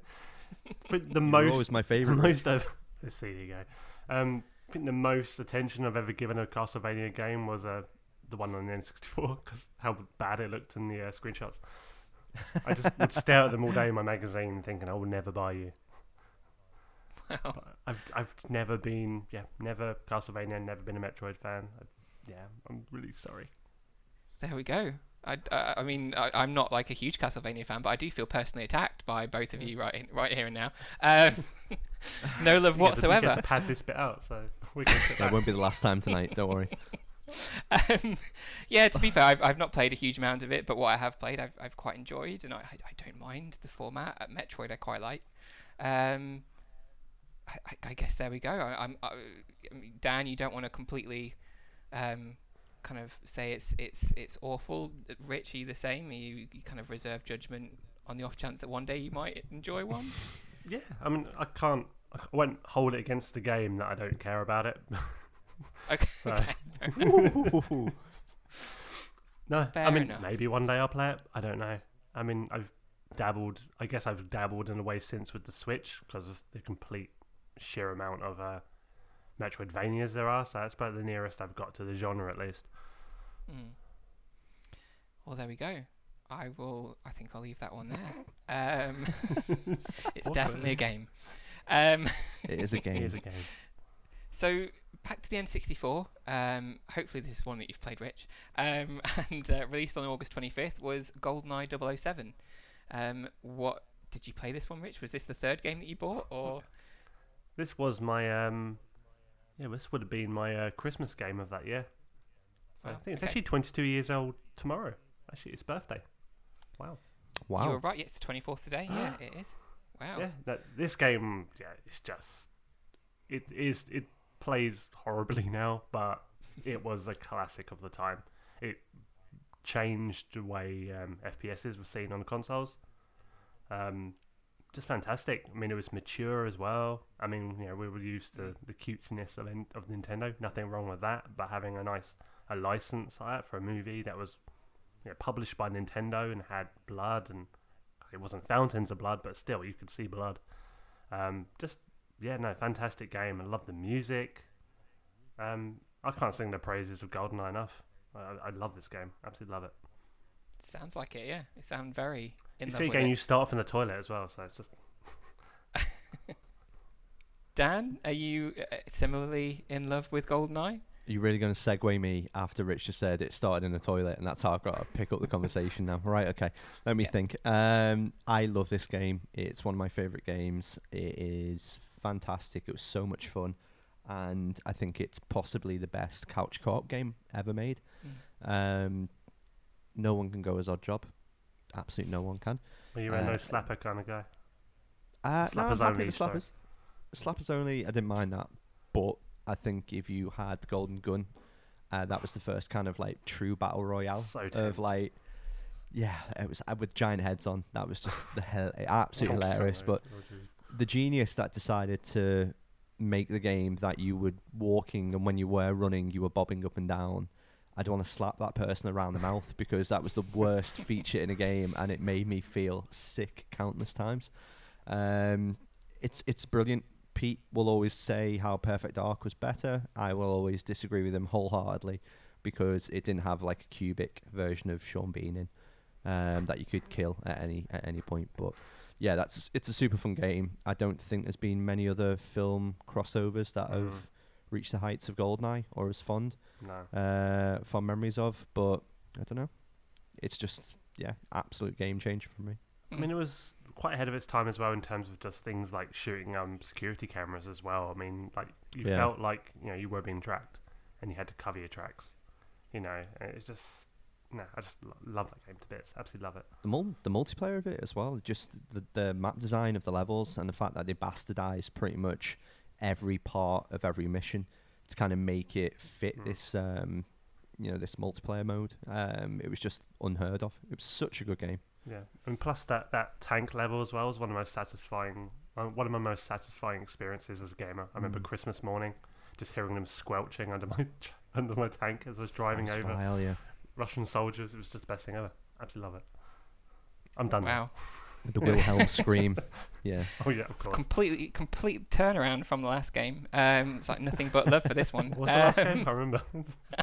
But the You're most, always my the favorite. most I've, let's see, there you go. Um, I think the most attention I've ever given a Castlevania game was uh, the one on the N64 because how bad it looked in the uh, screenshots. I just would stare at them all day in my magazine, thinking I will never buy you. Wow. But I've I've never been yeah never Castlevania, never been a Metroid fan. I, yeah, I'm really sorry. There we go. I, I, I mean, I, I'm not like a huge Castlevania fan, but I do feel personally attacked by both of you right in, right here and now. Um, no love We get to- we whatsoever. get to pad this bit out, so we can sit That won't be the last time tonight. Don't worry. um, yeah, to be fair, I've, I've not played a huge amount of it, but what I have played, I've, I've quite enjoyed, and I, I, I don't mind the format. At Metroid, I quite like. Um, I, I, I guess there we go. I, I'm, I, I mean, Dan, you don't want to completely um, kind of say it's it's it's awful. Richie the same? You, you kind of reserve judgment on the off chance that one day you might enjoy one. Yeah, I mean, I can't. I won't hold it against the game that I don't care about it. Okay. Okay. No, Fair I mean enough. maybe one day I'll play it. I don't know. I mean, I've dabbled. I guess I've dabbled in a way since with the Switch because of the complete sheer amount of uh, Metroidvanias there are. So that's about the nearest I've got to the genre, at least. Mm. Well, there we go. I will. I think I'll leave that one there. Um, it's What? definitely a game. Um, It is a game. is a game. so back to the N64. Um, hopefully this is one that you've played, Rich. Um, and uh, released on August 25th was GoldenEye 007. Um, what did you play this one, Rich? Was this the third game that you bought, or This was my um, yeah. This would have been my uh, Christmas game of that year. So I think it's okay. actually 22 years old tomorrow. Actually, it's birthday. Wow. Wow. You were Wow. right? Yes, the 24th today. yeah, it is. Wow. Yeah, that, this game, yeah, it's just it is it plays horribly now, but it was a classic of the time. It changed the way um, FPSs were seen on consoles. Um, just fantastic. I mean, it was mature as well. I mean, you know, we were used to the cutesiness of, of Nintendo. Nothing wrong with that, but having a nice a license like that for a movie that was you know, published by Nintendo and had blood and it wasn't fountains of blood, but still you could see blood. Um, just yeah, no, fantastic game. I love the music. Um, I can't sing the praises of GoldenEye enough. I, I love this game. Absolutely love it. Sounds like it. Yeah, it sounds very in you love see, again, you start off in the toilet as well, so it's just Dan, are you uh, similarly in love with GoldenEye? Are you really going to segue me after Rich just said it started in the toilet and that's how I've got to pick up the conversation now? Right, okay. Let me Yeah. think. Um, I love this game. It's one of my favourite games. It is fantastic. It was so much fun. And I think it's possibly the best couch co op game ever made. Um, no one can go as Oddjob. Absolutely no one can. well, you're a no Uh, slapper kind of guy. Uh, no, I'm Slappers happy only, with slappers. Slappers only. I didn't mind that, but I think if you had the Golden Gun, uh, that was the first kind of like true battle royale So of like, yeah, it was uh, with giant heads on. That was just the hell, absolutely hilarious. But the genius that decided to make the game that you were walking and when you were running, you were bobbing up and down. I'd want to slap that person around the mouth because that was the worst feature in a game, and it made me feel sick countless times. Um, it's it's brilliant. Pete will always say how Perfect Dark was better. I will always disagree with him wholeheartedly because it didn't have like a cubic version of Sean Bean in um, that you could kill at any at any point. But yeah, that's it's a super fun game. I don't think there's been many other film crossovers that Mm. have reached the heights of Goldeneye or as fond No. uh, fond memories of. But I don't know. It's just yeah, absolute game changer for me. I mean, it was quite ahead of its time as well in terms of just things like shooting um security cameras as well. I mean, like you Yeah. felt like you know you were being tracked, and you had to cover your tracks. You know, it's just no, I just love that game to bits. Absolutely love it. the mul- the multiplayer of it as well. Just the the map design of the levels and the fact that they bastardized pretty much every part of every mission to kind of make it fit Mm. this um you know this multiplayer mode. Um, it was just unheard of. It was such a good game. Yeah, and plus that that tank level as well was one of the most satisfying. Uh, one of my most satisfying experiences as a gamer. I remember Mm. Christmas morning, just hearing them squelching under my under my tank as I was driving That was over vile, yeah. Russian soldiers. It was just the best thing ever. Absolutely love it. I'm done. now. Wow, The Wilhelm scream. Yeah. Oh yeah, of it's course. completely complete turnaround from the last game. Um, it's like nothing but love for this one. What's the last Um, game? I remember.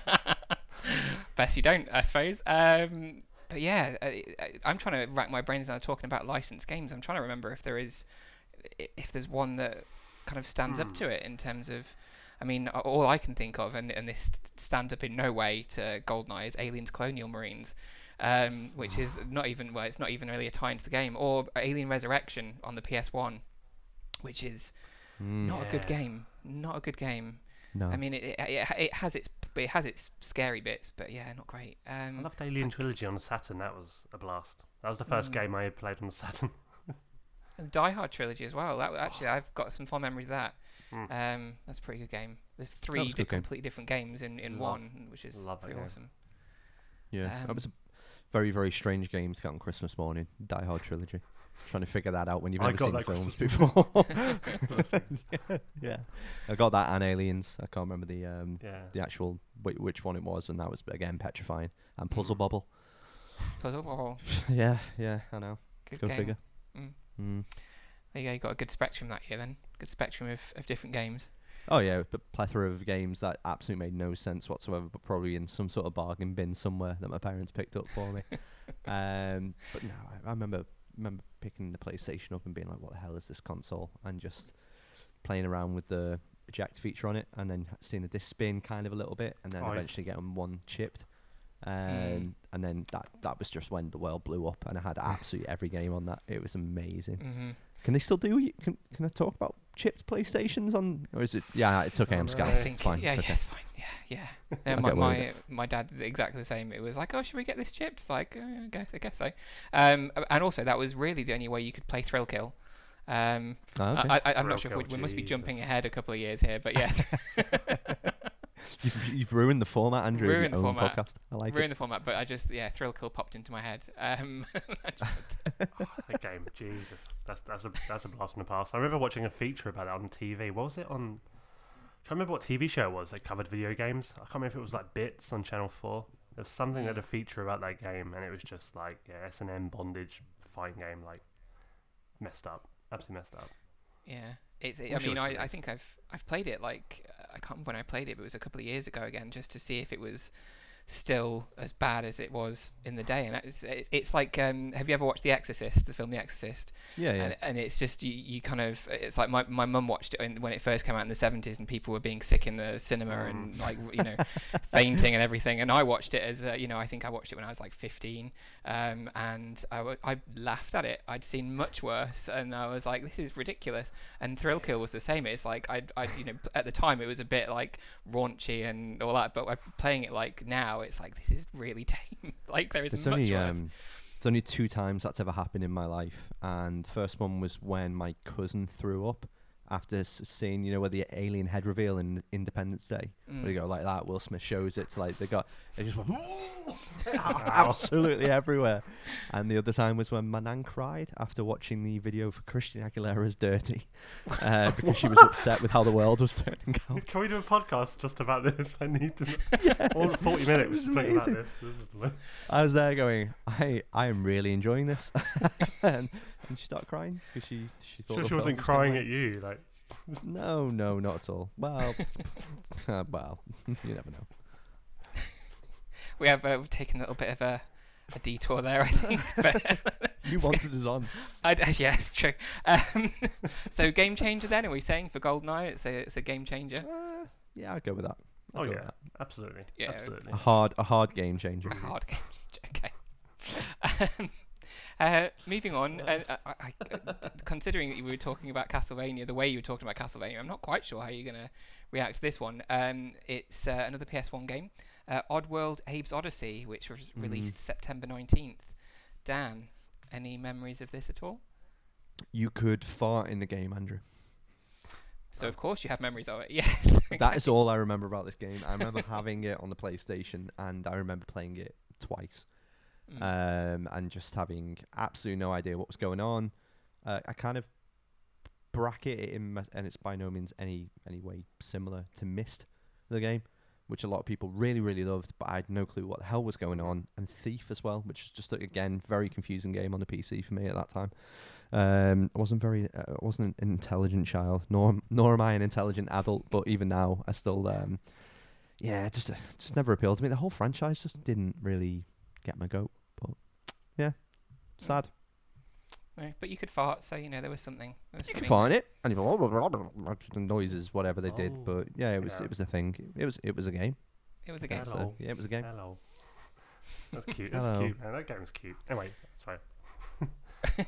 Best you don't, I suppose. Um, but yeah, I, I, I'm trying to rack my brains now talking about licensed games. I'm trying to remember if there is, if there's one that kind of stands up Hmm. to it in terms of. I mean, all I can think of, and, and this stands up in no way to GoldenEye, is Aliens Colonial Marines, um, which is not even well, it's not even really a tie into the game, or Alien Resurrection on the PS1, which is Mm. Not a good game. Not a good game. No. I mean, it, it it it has its it has its scary bits, but yeah, not great. I Um, loved Alien like- Trilogy on the Saturn. That was a blast. That was the first Mm. game I had played on the Saturn. and Die Hard trilogy as well. That actually, I've got some fond memories of that. Mm. Um, that's a pretty good game. There's three was a good di- game. completely different games in, in Love- one, which is pretty game. awesome. yeah, um, that was a very very strange game to get on Christmas morning. Die Hard trilogy. Trying to figure that out when you've I never seen films before. yeah, yeah, I got that and Aliens. I can't remember the um Yeah. the actual whi which one it was, and that was again petrifying. And Puzzle Mm. Bobble. Puzzle Bobble, yeah, yeah, I know. good Go game. figure. Mm. Mm. There you go. You got a good spectrum that year then. Good spectrum of, of different games. Oh yeah, but plethora of games that absolutely made no sense whatsoever, but probably in some sort of bargain bin somewhere that my parents picked up for me. um, but no, I, I remember remember picking the PlayStation up and being like, "What the hell is this console?" and just playing around with the eject feature on it, and then seeing the disc spin kind of a little bit, and then Oh, eventually getting one chipped. Um, Mm. And then that that was just when the world blew up, and I had absolutely every game on that. It was amazing. hmm Can they still do? Can Can I talk about chipped PlayStations on? Or is it? Yeah, it's okay. Oh, I'm no. scared. I think it's fine. yeah, it's yeah, okay. it's fine. Yeah, yeah. I Uh, my worried. my my dad did exactly the same. It was like, oh, should we get this chipped? It's like, uh, I guess I guess so. Um, and also that was really the only way you could play Thrill Kill. Um, Ah, okay. I, I, I'm Thrill not sure if we, we must be jumping ahead a couple of years here, but yeah, you've, you've ruined the format, Andrew. of Ruined the format. podcast. I like ruin the format. But I just yeah, Thrill Kill popped into my head. Um, I just- Oh, that game, Jesus, that's that's a that's a blast from the past. I remember watching a feature about it on TV. What was it on? I can't remember what TV show it was that covered video games. I can't remember if it was like Bits on Channel Four. There was something that had a feature about that game, and it was just like yeah, S and M bondage fighting game, like messed up, absolutely messed up. yeah, it's. I'm I mean, I, I think I've I've played it like uh, I can't remember when I played it, but it was a couple of years ago again, just to see if it was still as bad as it was in the day. And it's it's, it's like um, have you ever watched The Exorcist, the film The Exorcist? Yeah, yeah. and, and it's just you, you kind of it's like my my mum watched it when it first came out in the 70s and people were being sick in the cinema and Mm. like you know fainting and everything and I watched it as you know I think I watched it when I was like 15 um, and I, w- I laughed at it I'd seen much worse and I was like this is ridiculous and Thrill Kill was the same it's like I I you know at the time it was a bit like raunchy and all that but playing it like now it's like this is really tame. Like there is It's much only worse. um, it's only two times that's ever happened in my life, and the first one was when my cousin threw up after seeing you know where the alien head reveal in Independence Day. Mm. Where you go like that, Will Smith shows it. it's like they got they just went absolutely everywhere. And the other time was when my nan cried after watching the video for Christina Aguilera's "Dirty" uh, because she was upset with how the world was turning out. Can we do a podcast just about this? I need to. Know. All forty minutes talking about this. This is the I was there going, I I am really enjoying this, and, and she started crying because she she thought Sure, she wasn't was crying at you, like. No, no, not at all. Well, uh, well, you never know. we have uh, taken a little bit of a, a detour there, I think. But You wanted us on. I, I- yeah, it's true. Um, so game changer then? Are we saying for GoldenEye it's a it's a game changer? Uh, yeah, I'll go with that. I'll Oh yeah, that. absolutely, Yeah, absolutely. a hard, a hard game changer. A hard game changer. Okay. Um, uh, moving on, uh, I, I, considering that you were talking about Castlevania, the way you were talking about Castlevania, I'm not quite sure how you're going to react to this one. Um, it's uh, another PS1 game, uh, Oddworld Abe's Odyssey, which was Mm. released September 19th. Dan, any memories of this at all? You could fart in the game, Andrew. So of course you have memories of it. Yes. That is all I remember about this game. I remember having it on the PlayStation, and I remember playing it twice. Mm. um, and just having absolutely no idea what was going on. Uh, I kind of bracket it in, my, and it's by no means any any way similar to Myst, the game, which a lot of people really really loved, but I had no clue what the hell was going on. And Thief as well, which is just again very confusing game on the PC for me at that time. Um, I wasn't very, uh, I wasn't an intelligent child, nor nor am I an intelligent adult. But even now, I still, um, yeah, just uh, just never appealed to me. The whole franchise just didn't really get my goat. But yeah, sad. No, but you could fart, so you know there was something. There was You can something find it, and you the noises, whatever they did. Oh, But yeah, it was yeah. it was a thing. It was it was a game. It was a game. Hello. So yeah, it was a game. Hello. That's cute. That's Hello. cute, man. That game's cute. Anyway, sorry.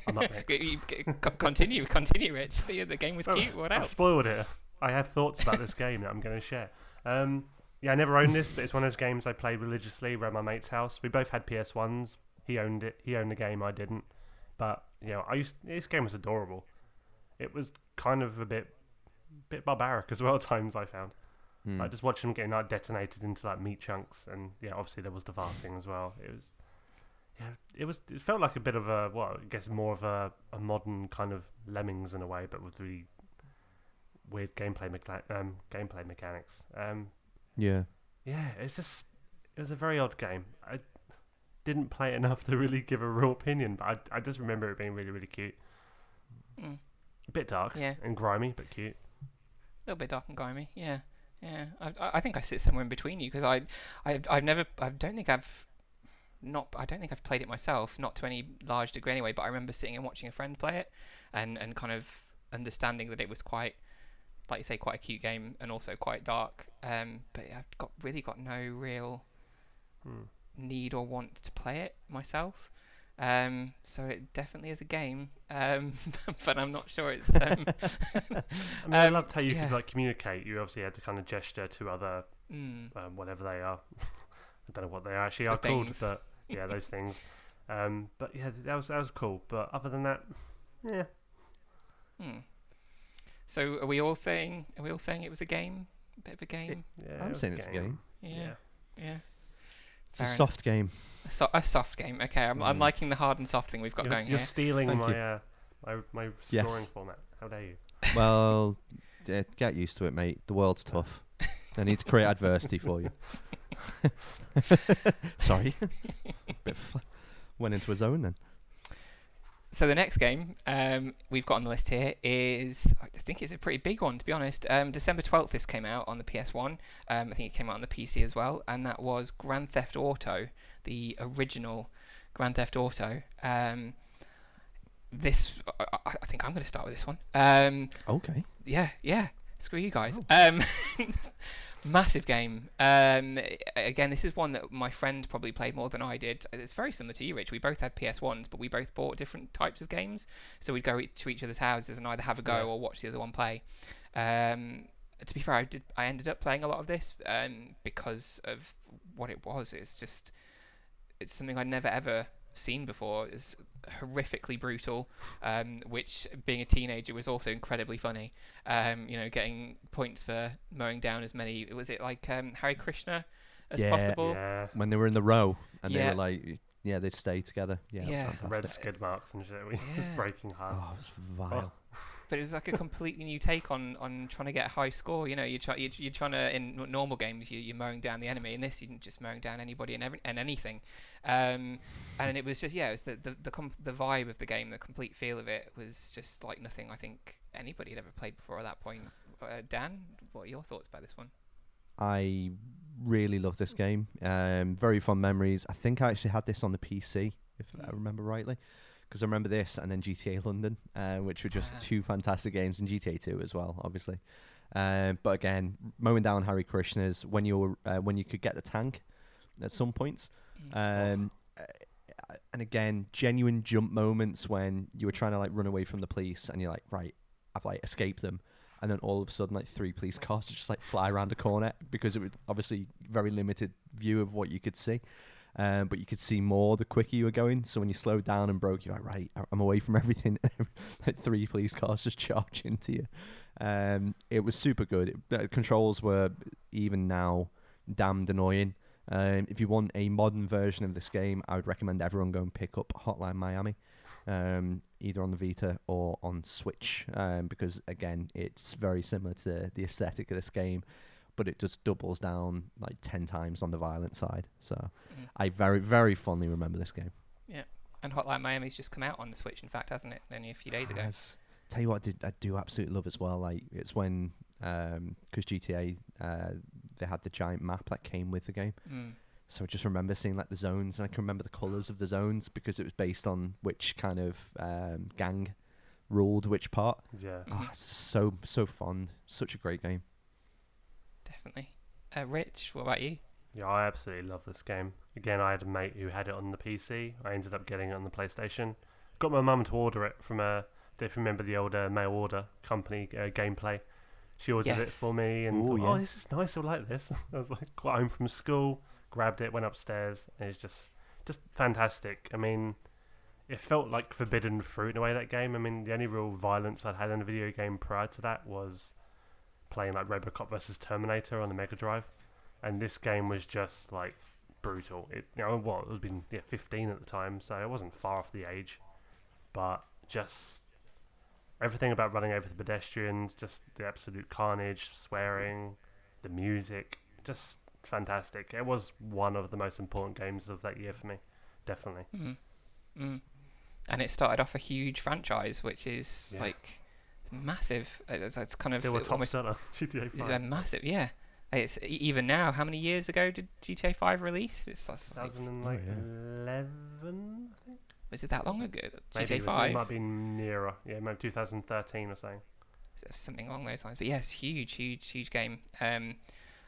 I'm up next. You- c- c- continue, continue, Rich. Yeah, the game was Well, cute. What I've else? spoiled it. I have thoughts about this game that I'm going to share. Um, yeah, I never owned this, but it's one of those games I played religiously around my mate's house. We both had PS ones. He owned it. He owned the game. I didn't. But you know, I used this game was adorable. It was kind of a bit, bit barbaric as well. At times I found. Hmm. Like just watching them getting like detonated into like meat chunks, and yeah, obviously there was the farting as well. It was, yeah, it was. It felt like a bit of a well, I guess more of a, a modern kind of Lemmings in a way, but with the weird gameplay mecha- um, gameplay mechanics. Um, yeah. yeah, it's just it was a very odd game. I didn't play it enough to really give a real opinion, but I I just remember it being really really cute. Mm. A bit dark Yeah. and grimy, but cute. A little bit dark and grimy. Yeah, yeah. I, I- I think I sit somewhere in between you because I, I, I've never, I don't think I've, not, I don't think I've played it myself, not to any large degree anyway. But I remember sitting and watching a friend play it, and and kind of understanding that it was quite, like you say, quite a cute game and also quite dark. Um, but I've got really got no real Hmm. Need or want to play it myself. Um, so it definitely is a game, um, but I'm not sure it's. Um, I mean, I Um, loved how you yeah. could like communicate. You obviously had to kind of gesture to other mm, um, whatever they are. I don't know what they actually The are called, things. but yeah, those things. Um, but yeah, that was that was cool. But other than that, yeah, Hmm. So are we all saying? Are we all saying it was a game? A bit of a game? yeah. I'm was saying it's a game. yeah, yeah. It's a Fair enough. soft game. A, so- a soft game. Okay, I'm, I'm Mm. liking the hard and soft thing we've got You're, going you're here. stealing Thank my, you. uh, my my Yes. scoring format. How dare you? Well, yeah, get used to it, mate. The world's tough. I need to create adversity for you. Sorry. Bit fl- went into a zone then. So the next game um, we've got on the list here is, I think it's a pretty big one to be honest. Um, December 12th this came out on the PS1. Um, I think it came out on the PC as well, and that was Grand Theft Auto, the original Grand Theft Auto. Um, this, I, I think I'm going to start with this one. Um, Okay. yeah, yeah. Screw you guys. Oh. Massive game. Um, again, this is one that my friend probably played more than I did. It's very similar to you, Rich. We both had PS ones, but we both bought different types of games. So we'd go to each other's houses and either have a go Yeah. or watch the other one play. Um, to be fair, I did. I ended up playing a lot of this um, because of what it was. It's just, it's something I'd never ever seen before. It's horrifically brutal, um, which being a teenager was also incredibly funny. Um, you know, getting points for mowing down as many. Was it like um, Hare Krishna as Yeah. possible? Yeah, When they were in the row and they were like, yeah, they'd stay together. Yeah, Yeah. red skid marks and shit. We Yeah. breaking heart. Oh, it was vile. But it was like a completely new take on, on trying to get a high score. You know, you try, you, you're trying to in normal games you, you're mowing down the enemy. In this, you're just mowing down anybody and every, and anything. Um, and it was just yeah, it was the the the, com- the vibe of the game, the complete feel of it was just like nothing I think anybody had ever played before at that point. Uh, Dan, what are your thoughts about this one? I really love this game. Um, very fond memories. I think I actually had this on the PC, if I Mm. remember rightly, because I remember this and then GTA London, uh, which were just Ah. two fantastic games, and GTA Two as well, obviously. Um, but again, mowing down Hare Krishna's when you were uh, when you could get the tank at some points. Um, uh, and again, genuine jump moments when you were trying to like run away from the police, and you're like, right, I've like escaped them, and then all of a sudden, like three police cars just like fly around a corner because it was obviously very limited view of what you could see. Um, but you could see more the quicker you were going. So when you slowed down and broke, you're like, right, I'm away from everything. like three police cars just charge into you. Um, it was super good. It, the controls were even now damned annoying. Um, if you want a modern version of this game, I would recommend everyone go and pick up Hotline Miami, um, either on the Vita or on Switch, um, because again, it's very similar to the aesthetic of this game, but it just doubles down like ten times on the violent side. So Mhm. I very, very fondly remember this game. Yeah. And Hotline Miami's just come out on the Switch, in fact, hasn't it? Only a few days ago. Tell you what, I, did, I do absolutely love as well. Like it's when because GTA uh, they had the giant map that came with the game. Mm. So I just remember seeing like the zones, and I can remember the colours of the zones because it was based on which kind of um, gang ruled which part. Yeah. Oh, Mhm. it's so so fond, such a great game. Definitely. Uh, Rich, what about you? Yeah, I absolutely love this game. Again, I had a mate who had it on the PC. I ended up getting it on the PlayStation. got my mum to order it from a. If you remember the old uh, mail order company uh, gameplay, she ordered it for me, and Ooh, thought, oh, this is nice. I like this. I was like, got home from school, grabbed it, went upstairs, and it's just, just fantastic. I mean, it felt like forbidden fruit in a way. That game. I mean, the only real violence I'd had in a video game prior to that was playing like RoboCop versus Terminator on the Mega Drive, and this game was just like brutal. It, you know, what it was been yeah, 15 at the time, so it wasn't far off the age, but just everything about running over the pedestrians, just the absolute carnage, swearing, the music, just fantastic. It was one of the most important games of that year for me, definitely. Mm. Mm. And it started off a huge franchise, which is Yeah. like massive. It's, it's kind of Still a it top almost seller, GTA it's 5. a massive. Yeah, it's e- even now. How many years ago did GTA Five release? It's, it's like, 2011, I think. was it that long ago? Maybe GTA it It Five, might be nearer. Yeah, maybe 2013 or something. something along those lines. But yes, huge, huge, huge game. Um,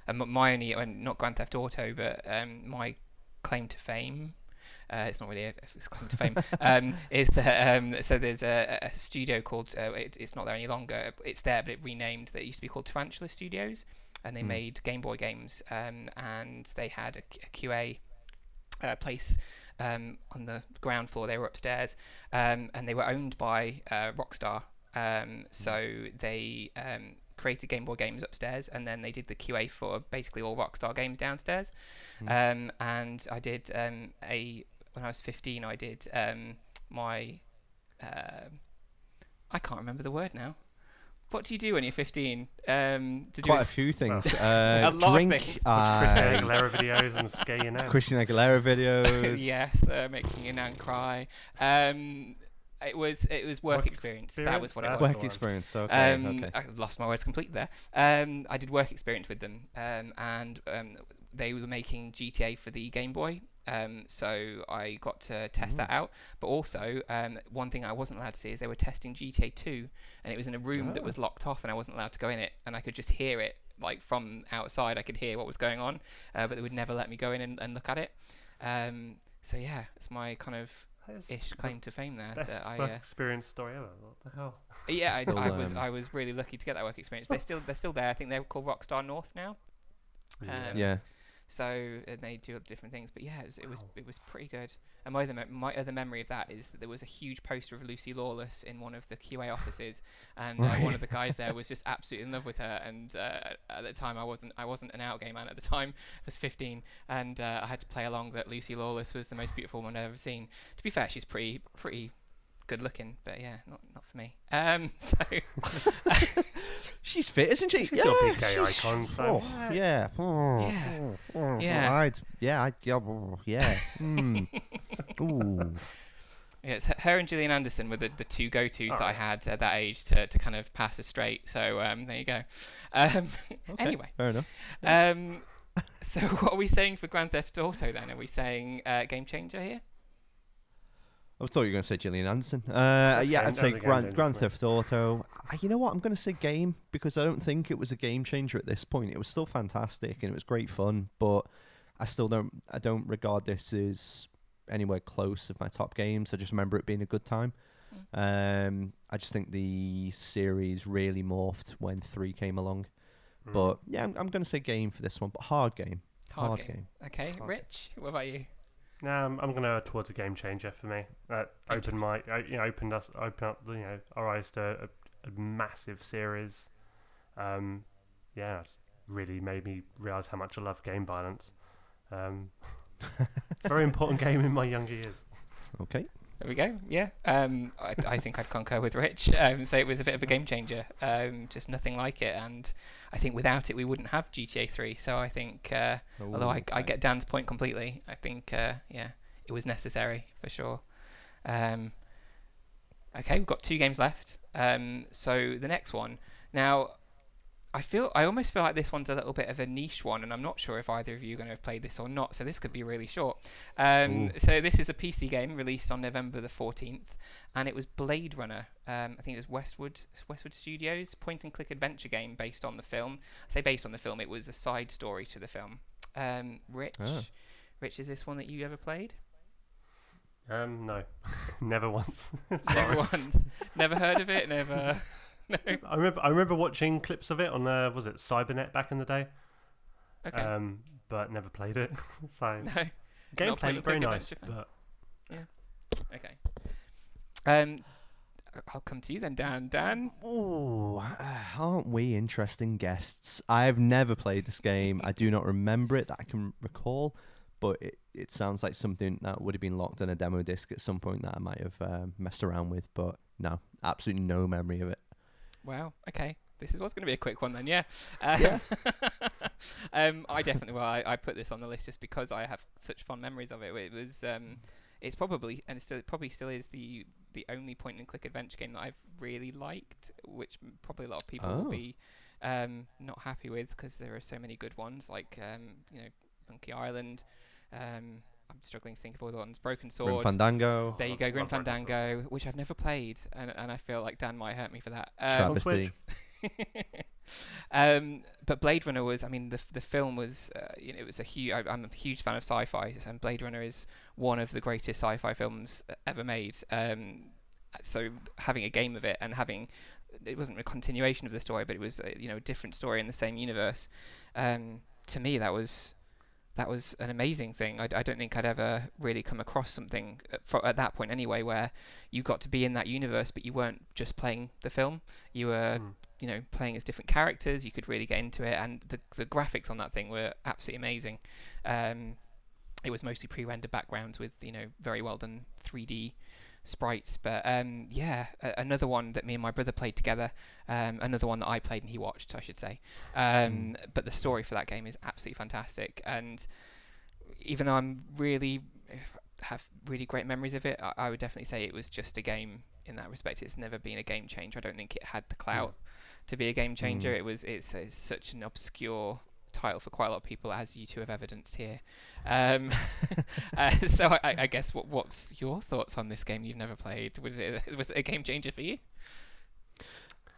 and my only, uh, not Grand Theft Auto, but um, my claim to fame. Uh, it's not really a, a claim to fame. um, is that um, so? There's a, a studio called. Uh, it, it's not there any longer. It's there, but it renamed. That it used to be called Tarantula Studios, and they Hmm. made Game Boy games. Um, and they had a, a QA uh, place um, on the ground floor. They were upstairs, um, and they were owned by uh, Rockstar. Um, so they um, created Game Boy games upstairs, and then they did the QA for basically all Rockstar games downstairs. Um, and I did um, a when I was 15. I did um, my um I can't remember the word now. What do you do when you're 15? Um, to do Quite a with- few things. A Uh, lot of drink. things. Christina Uh, Aguilera videos and skating out. Christina Aguilera videos. yes, uh, making your nan cry. Um, it was it was work, Work experience. That was experience? what it That's was. the Work one. experience. Okay. Um, okay. I lost my words completely there. Um, I did work experience with them, um, and um, they were making GTA for the Game Boy. Um, so I got to test that out. But also, um, one thing I wasn't allowed to see is they were testing GTA 2, and it was in a room that Oh. was locked off, and I wasn't allowed to go in it, and I could just hear it like from outside. I could hear what was going on, uh, but they would never let me go in and, and look at it. Um, so yeah, it's my kind of ish claim to fame there. Best That I, work uh, experience story ever. What the hell? yeah, I, I was um, I was really lucky to get that work experience. They're still they're still there. I think they're called Rockstar North now. Um, yeah. So and they do different things. But yeah, it was it was, it was pretty good. And my other me- my other memory of that is that there was a huge poster of Lucy Lawless in one of the QA offices, and uh, one of the guys there was just absolutely in love with her. And uh, at the time, I wasn't I wasn't an out gay man at the time. I was 15, and uh, I had to play along that Lucy Lawless was the most beautiful woman I've ever seen. To be fair, she's pretty pretty good looking, but yeah, not not for me. Um, so She's fit, isn't she? She's still a big gay she's- icon, so- Oh, yeah. Oh, Yeah. oh, oh, Yeah. I'd, yeah. I'd, yeah. oh, yeah. Mm. Ooh. Yeah, it's her and Gillian Anderson were the, the two go tos that I had at that age to, to kind of pass as straight. So um, there you go. Um, Okay, Anyway, Fair enough. um, so what are we saying for Grand Theft Auto then? Are we saying uh, game changer here? I thought you were going to say Gillian Anderson. Uh, yeah, I'd say was a game Grand, Grand. Theft Auto. You know what? I'm going to say game because I don't think it was a game changer at this point. It was still fantastic and it was great fun, but I still don't. I don't regard this as anywhere close of my top games. I just remember it being a good time. Um, I just think the series really morphed when three came along. Mm. But yeah, I'm, I'm going to say game for this one, but hard game. Hard, game. Okay, Rich, what about you? No, I'm, I'm gonna towards a game changer for me. That Game opened my, uh, you know, opened us, opened up, you know, our eyes to a, a massive series. Um, yeah, really made me realize how much I love game violence. Um, very important game in my younger years. Okay. There we go. Yeah, um, I, I think I'd concur with Rich. Um, say it was a bit of a game changer. Um, just nothing like it, and I think without it we wouldn't have GTA 3. So I think, uh, although I, I get Dan's point completely, I think uh, yeah, it was necessary for sure. Um, okay, we've got two games left. Um, so the next one now. I feel I almost feel like this one's a little bit of a niche one, and I'm not sure if either of you are going to have played this or not. So this could be really short. Um, so this is a PC game released on November the 14th, and it was Blade Runner. Um, I think it was Westwood Westwood Studios point and click adventure game based on the film. I say based on the film, it was a side story to the film. Um, Rich, Ah. Rich, is this one that you ever played? Um, no. Never once. Never once. Never heard of it. Never. no. I remember. I remember watching clips of it on uh, was it Cybernet back in the day. Okay. Um, but never played it. so no. gameplay playing looked very nice, Adventure fan. but Okay. Um, I'll come to you then, Dan. Dan. Oh, aren't we interesting guests? I've never played this game. I do not remember it that I can recall, but it, it sounds like something that would have been locked on a demo disc at some point that I might have uh, messed around with. But no, absolutely no memory of it. Wow. Okay. This is what's going to be a quick one then. Yeah. Um, Yeah. um, I definitely. Well, I, I put this on the list just because I have such fond memories of it. It was. Um, it's probably and still it probably still is the the only point and click adventure game that I've really liked, which probably a lot of people will Oh. be um, not happy with because there are so many good ones like um, you know Monkey Island. Um, I'm struggling to think of all the ones. Broken Grim Sword. Fandango, There you go, Grim love Broken Sword. Fandango, which I've never played, and, and I feel like Dan might hurt me for that. Um, Travesty. um, but Blade Runner was, I mean, the the film was, uh, you know, it was a huge. I'm a huge fan of sci-fi, and Blade Runner is one of the greatest sci-fi films uh, ever made. Um, so having a game of it and having it wasn't a continuation of the story, but it was a, you know a different story in the same universe. Um, to me, that was that was an amazing thing. I, I don't think I'd ever really come across something at, fro- at that point anyway, where you got to be in that universe, but you weren't just playing the film. You were Mm. you know playing as different characters. You could really get into it, and the the graphics on that thing were absolutely amazing. Um, it was mostly pre-rendered backgrounds with you know very well done 3D sprites. But um, yeah, a- another one that me and my brother played together. Um, another one that I played and he watched, I should say. Um, But the story for that game is absolutely fantastic. And even though I'm really have really great memories of it, I, I would definitely say it was just a game in that respect. It's never been a game changer. I don't think it had the clout to be a game changer. Mm. It was it's, it's such an obscure title for quite a lot of people, as you two have evidenced here. Um, uh, so I, I guess what what's your thoughts on this game you've never played? Was it was it a game changer for you?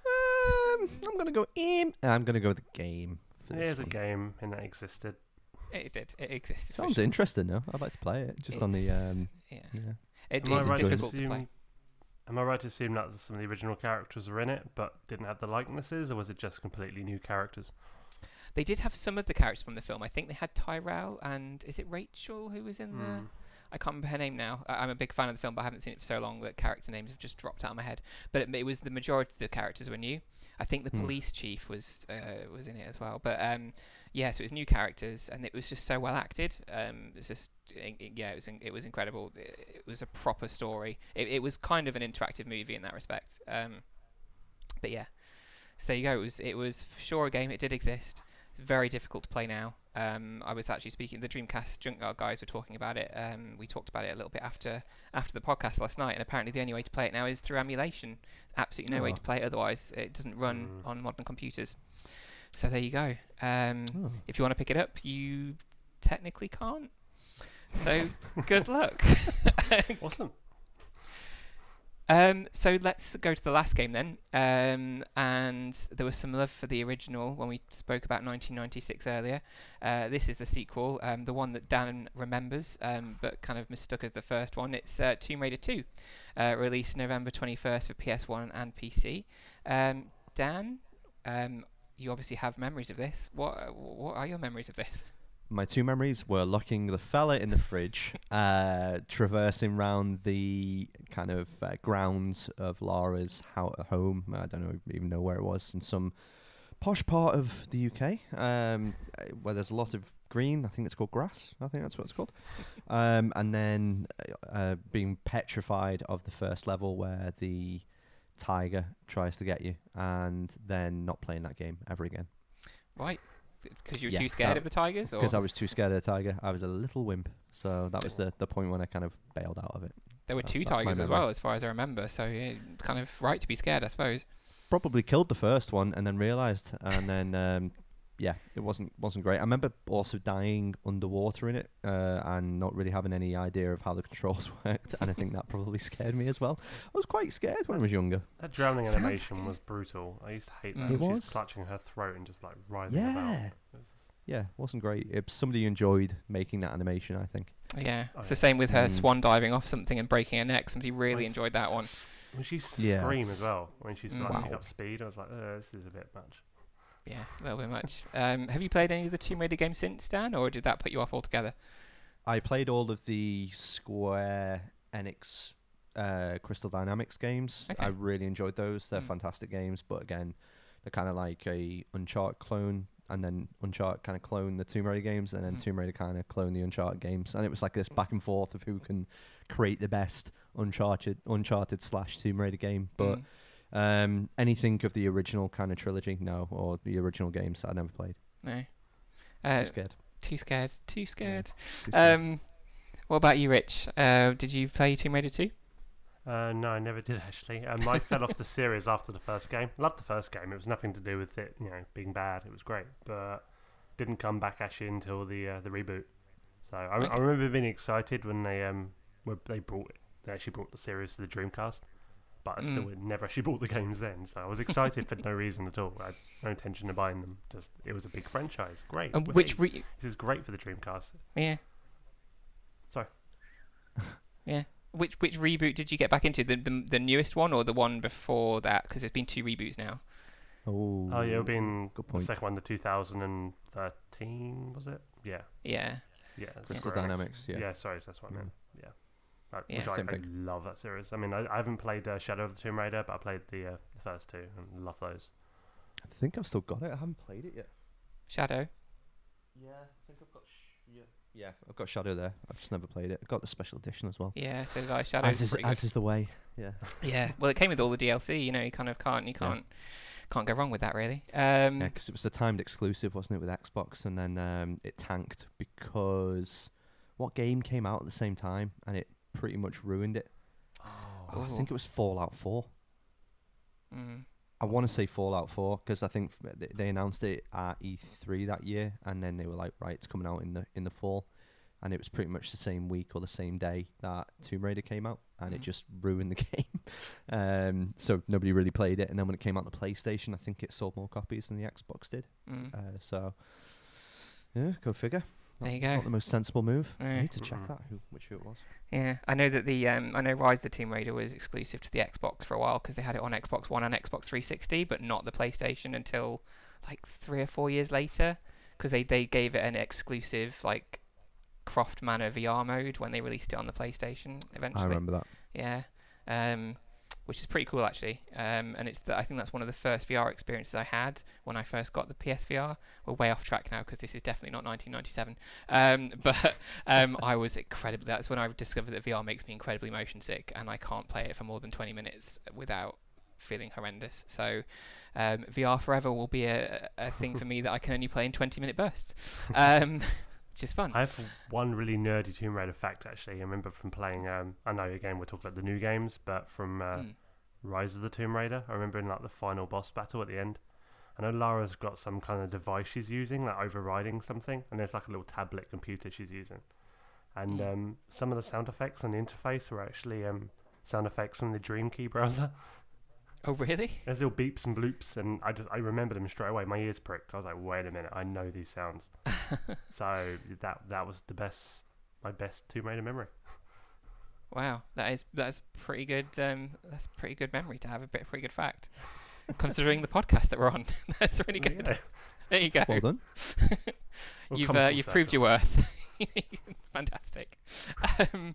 Um, I'm gonna go im. I'm gonna go with the game. For it this is a game and that existed. It did. It exists. for Sounds sure. interesting though. I'd like to play it just on the um. yeah. Yeah. It Am I right difficult to, assume- play. Am I right to assume that some of the original characters were in it, but didn't have the likenesses, or was it just completely new characters? They did have some of the characters from the film. I think they had Tyrell and is it Rachel who was in? Mm. I can't remember her name now. I- I'm a big fan of the film, but I haven't seen it for so long that character names have just dropped out of my head. But it, it was the majority of the characters were new. I think the Hmm. police chief was uh, was in it as well. But um, yeah, so it was new characters, and it was just so well acted. Um, it was just i- i- yeah, it was in, it was incredible. It, it was a proper story. It, it was kind of an interactive movie in that respect. Um, but yeah, so there you go. It was it was for sure a game. It did exist. It's very difficult to play now. Um, I was actually speaking. The Dreamcast Junkyard guys were talking about it. Um, we talked about it a little bit after after the podcast last night, and apparently the only way to play it now is through emulation. Absolutely no way Oh. to play it otherwise. It doesn't run Mm. on modern computers. So there you go. Um, Oh. if you want to pick it up, you technically can't. So good luck. Awesome. Um, so let's go to the last game then. Um, and there was some love for the original when we spoke about 1996 earlier. Uh, this is the sequel, um, the one that Dan remembers, um, but kind of mistook as the first one. It's uh, Tomb Raider 2, uh, released November 21st for PS1 and PC. Um, Dan, um, you obviously have memories of this. What what are your memories of this? My two memories were locking the fella in the fridge, uh, traversing round the kind of uh, grounds of Laura's ho- home. I don't know, even know where it was in some posh part of the UK, um, where there's a lot of green. I think it's called grass. I think that's what it's called. um, and then uh, uh, being petrified of the first level where the tiger tries to get you, and then not playing that game ever again. Right? Because you were Yeah, too scared that- of the tigers, or because I was too scared of the tiger. I was a little wimp, so that was the, the point when I kind of bailed out of it. there were so two tigers as well, as far as I remember. So yeah, kind of right to be scared, I suppose. Probably killed the first one and then realised, and then um, yeah, it wasn't wasn't great. I remember also dying underwater in it uh, and not really having any idea of how the controls worked, and I think that probably scared me as well. I was quite scared when I was younger. That drowning Sounds animation was brutal. I used to hate Mm. that. It She's was. clutching her throat and just like writhing about. Yeah. It was just- Yeah, wasn't great. It, somebody enjoyed making that animation. I think. Yeah, Oh, it's yeah. the same with her Mm. swan diving off something and breaking her neck. Somebody really Nice. enjoyed that one. When she Yeah, scream it's- as well, when she's like Mm. pick Wow. up speed, I was like, oh, this is a bit much. Yeah, a little bit much. Um, have you played any of the Tomb Raider games since, Dan, or did that put you off altogether? I played all of the Square Enix uh, Crystal Dynamics games. Okay. I really enjoyed those. They're Mm. fantastic games, but again, they're kind of like a Uncharted clone, and then Uncharted kind of clone the Tomb Raider games, and then Mhm. Tomb Raider kind of clone the Uncharted games, and it was like this back and forth of who can create the best Uncharted Uncharted slash Tomb Raider game. But Mm, um, anything of the original kind of trilogy, no, or the original games I never played. no. Too Uh, scared. too scared. Too scared. Too scared. Um, what about you, Rich? Uh, did you play Tomb Raider 2? Uh, no, I never did actually. Um, I fell off the series after the first game. Loved the first game. It was nothing to do with it, you know, being bad. It was great, but didn't come back actually until the uh, the reboot. So I, Okay. I remember being excited when they um when they brought it. They actually brought the series to the Dreamcast, but I still Mm. never actually bought the games then. So I was excited for no reason at all. I had no intention of buying them. Just it was a big franchise. Great. And which re- this is great for the Dreamcast. yeah. Sorry. yeah. Which which reboot did you get back into? The the, the newest one or the one before that? Because there's been two reboots now. oh, Oh yeah, it been good the point. second one, the 2013 was it? Yeah. Yeah. Yeah, Crystal Square Dynamics, yeah. Yeah, sorry, that's what I meant. Yeah, uh, Yeah. which I, Same I thing. love that series. I mean, I, I haven't played uh, Shadow of the Tomb Raider, but I played the, uh, the first two and love those. I think I've still got it. I haven't played it yet. Shadow. Yeah, I think I've got. Sh- yeah. Yeah, I've got Shadow there. I've just never played it. I've got the special edition as well. Yeah. So did I. Shadow's as is, as is the way. Yeah. Yeah. Well, it came with all the DLC. You know, you kind of can't. You can't. Can't go wrong with that, really. Um, Yeah, because it was the timed exclusive, wasn't it, with Xbox, and then um, it tanked because what game came out at the same time, and it pretty much ruined it. Oh, I think it was Fallout 4. mm, I want to say Fallout 4 because I think th- they announced it at E3 that year, and then they were like, right, it's coming out in the in the fall, and it was pretty much the same week or the same day that Tomb Raider came out, and it Mm. just ruined the game. um, so nobody really played it, and then when it came out on the PlayStation, I think it sold more copies than the Xbox did. mm. Uh, so yeah, go figure. There you go. Not Not the most sensible move. Yeah. I need to check that who which who it was. Yeah, I know that the um, I know Rise of the Tomb Raider was exclusive to the Xbox for a while because they had it on Xbox One and Xbox 360, but not the PlayStation until like three or four years later because they they gave it an exclusive like Croft Manor VR mode when they released it on the PlayStation eventually. I remember that. Yeah, um, which is pretty cool actually. Um, and it's the, I think that's one of the first VR experiences I had when I first got the PSVR. We're way off track now because this is definitely not 1997. Um, but um, I was incredibly. That's when I discovered that VR makes me incredibly motion sick, and I can't play it for more than 20 minutes without feeling horrendous. So. Um, VR forever will be a, a thing for me that I can only play in 20 minute bursts, um, which is fun. I have one really nerdy Tomb Raider fact actually. I remember from playing. Um, I know again we're talking about the new games, but from uh, Mm. Rise of the Tomb Raider, I remember in like the final boss battle at the end. I know Lara's got some kind of device she's using, like overriding something, and there's like a little tablet computer she's using. And Mm. um, some of the sound effects on the interface were actually um, sound effects from the DreamKey browser. Oh really? There's little beeps and bloops, and I just I remember them straight away. My ears pricked. I was like, wait a minute, I know these sounds. so that that was the best, my best Tomb Raider memory. Wow, that is that's pretty good. Um, that's pretty good memory to have a bit pretty good fact, considering the podcast that we're on. that's really good. Yeah. There you go. Well done. You've uh, you've proved your worth. Fantastic. Um,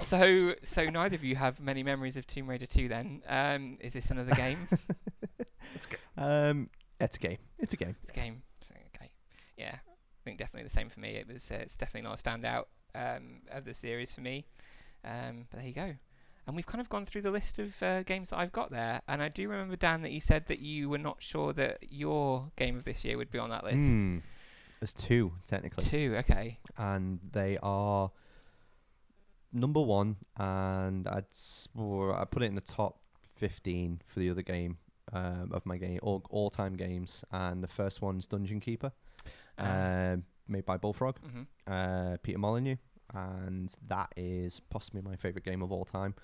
so so neither of you have many memories of Tomb Raider 2. Then um, is this another game? Um, it's a game. It's a game. it's a game. Okay. Yeah, I think definitely the same for me. It was uh, it's definitely not a standout um, of the series for me. Um, but there you go. And we've kind of gone through the list of uh, games that I've got there. And I do remember Dan that you said that you were not sure that your game of this year would be on that list. Hmm. There's two technically, Two. Okay. and they are number one, and I'd I put it in the top fifteen for the other game um, of my game all all time games, and the first one's Dungeon Keeper, Uh, um, made by Bullfrog, mhm. uh, Peter Molyneux, and that is possibly my favorite game of all time.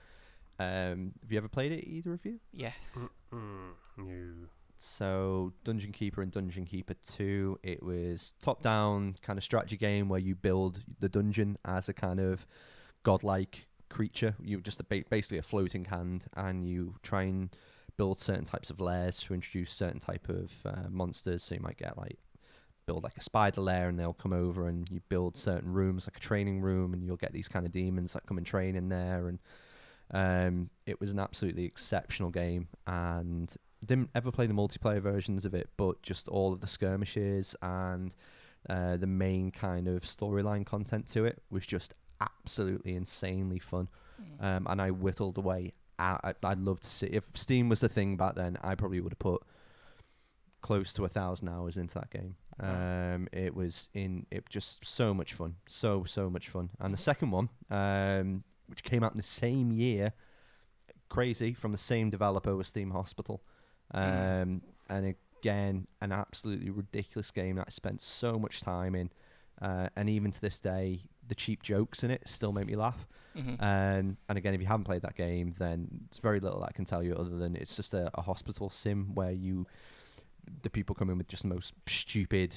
Um, have you ever played it, either of you? Yes. Mm, no. So Dungeon Keeper and Dungeon Keeper 2, it was top-down kind of strategy game where you build the dungeon as a kind of godlike creature. You're just a ba- basically a floating hand, and you try and build certain types of lairs to introduce certain type of uh, monsters. So you might get like build like a spider lair, and they'll come over, and you build certain rooms like a training room, and you'll get these kind of demons that come and train in there. And um, it was an absolutely exceptional game, and didn't ever play the multiplayer versions of it, but just all of the skirmishes and uh, the main kind of storyline content to it was just absolutely insanely fun. Mm. Um, and I whittled away. I, I, would love to see if Steam was the thing back then. I probably would have put close to a thousand hours into that game. Um, it was in it just so much fun, so so much fun. And the second one, um, which came out in the same year, crazy from the same developer was Theme Hospital, um, and again an absolutely ridiculous game that I spent so much time in. Uh, and even to this day, the cheap jokes in it still make me laugh. Mhm. Um, and again, if you haven't played that game, then it's very little that I can tell you other than it's just a, a hospital sim where you, the people come in with just the most stupid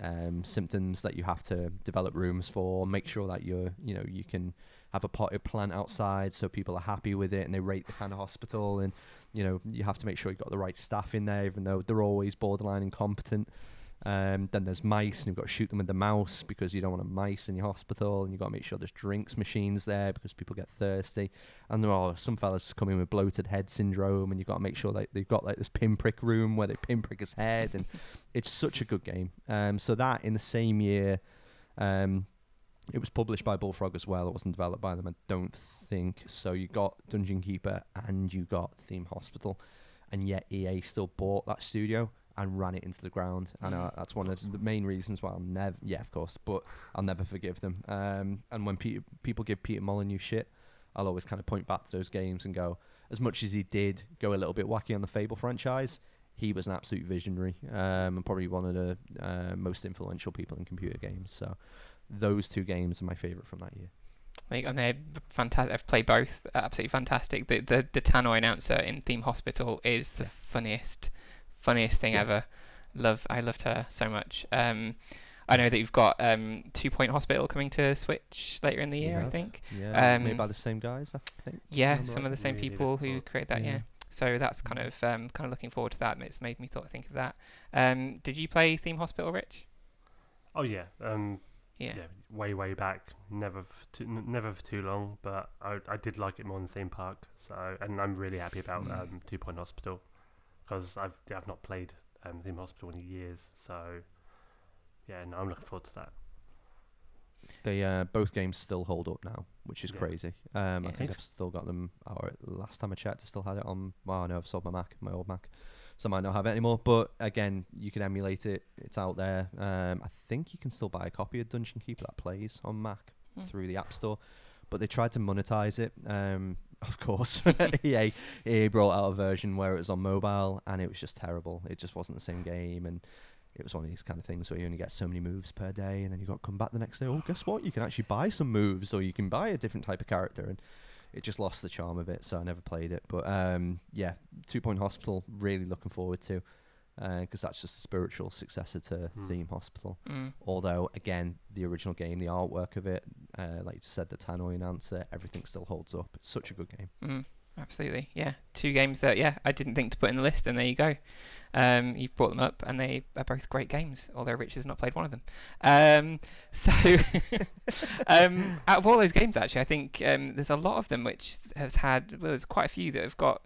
um, symptoms that you have to develop rooms for. Make sure that you're, you know, you can have a potted plant outside so people are happy with it and they rate the kind of hospital. And you know, you have to make sure you've got the right staff in there, even though they're always borderline incompetent. Um, then there's mice, and you've got to shoot them with the mouse because you don't want a mice in your hospital, and you've got to make sure there's drinks machines there because people get thirsty. And there are some fellas coming in with bloated head syndrome, and you've got to make sure that they've got like this pinprick room where they pinprick his head, and it's such a good game. Um, so that in the same year, um, it was published by Bullfrog as well. It wasn't developed by them, I don't think. So you got Dungeon Keeper and you got Theme Hospital, and yet EA still bought that studio and ran it into the ground. And uh, that's one of the main reasons why I'll never, yeah, of course, but I'll never forgive them. Um, and when Peter, people give Peter Molyneux shit, I'll always kind of point back to those games and go, as much as he did go a little bit wacky on the Fable franchise, he was an absolute visionary um, and probably one of the uh, most influential people in computer games. So those two games are my favorite from that year. Like, and they're fantastic. I've played both. Absolutely fantastic. The the the Tannoy announcer in Theme Hospital is the Yeah. funniest, funniest thing ever. Love. I loved her so much. Um, I know that you've got um Two Point Hospital coming to Switch later in the We year. I think. Yeah, made Um, by the same guys, I think. Yeah, some right? of the same We did it people who before. create that. Yeah. Yeah. So that's kind of um, kind of looking forward to that, it's made me thought think of that. Um, did you play Theme Hospital, Rich? Oh yeah, um, Yeah. yeah. way way back. Never for too, n- never for too long, but I I did like it more than theme park. So and I'm really happy about Mm. um, Two Point Hospital because I've I've not played um, theme hospital in years. So yeah, no, I'm looking forward to that. They uh, both games still hold up now, which is Yeah. crazy. Um, I think I've still got them. Or last time I checked, I still had it on. Well, no, I've sold my Mac, my old Mac, so I might not have it anymore. But again, you can emulate it. It's out there. Um, I think you can still buy a copy of Dungeon Keeper that plays on Mac Hmm. through the App Store. But they tried to monetize it. Um, of course, EA, EA brought out a version where it was on mobile, and it was just terrible. It just wasn't the same game, and it was one of these kind of things where you only get so many moves per day, and then you got to come back the next day. Oh, guess what? You can actually buy some moves, or you can buy a different type of character, and it just lost the charm of it. So I never played it. But um, yeah, Two Point Hospital, really looking forward to, because that's just a spiritual successor to Hmm. Theme Hospital. Mm. Although again, the original game, the artwork of it, uh, like you said, the Tannoy answer, everything still holds up. It's such a good game. Mm, absolutely, yeah. Two games that yeah I didn't think to put in the list, and there you go. Um, you've brought them up, and they are both great games. Although Rich has not played one of them. Um, so, um, out of all those games, actually, I think um, there's a lot of them which has had. Well, there's quite a few that have got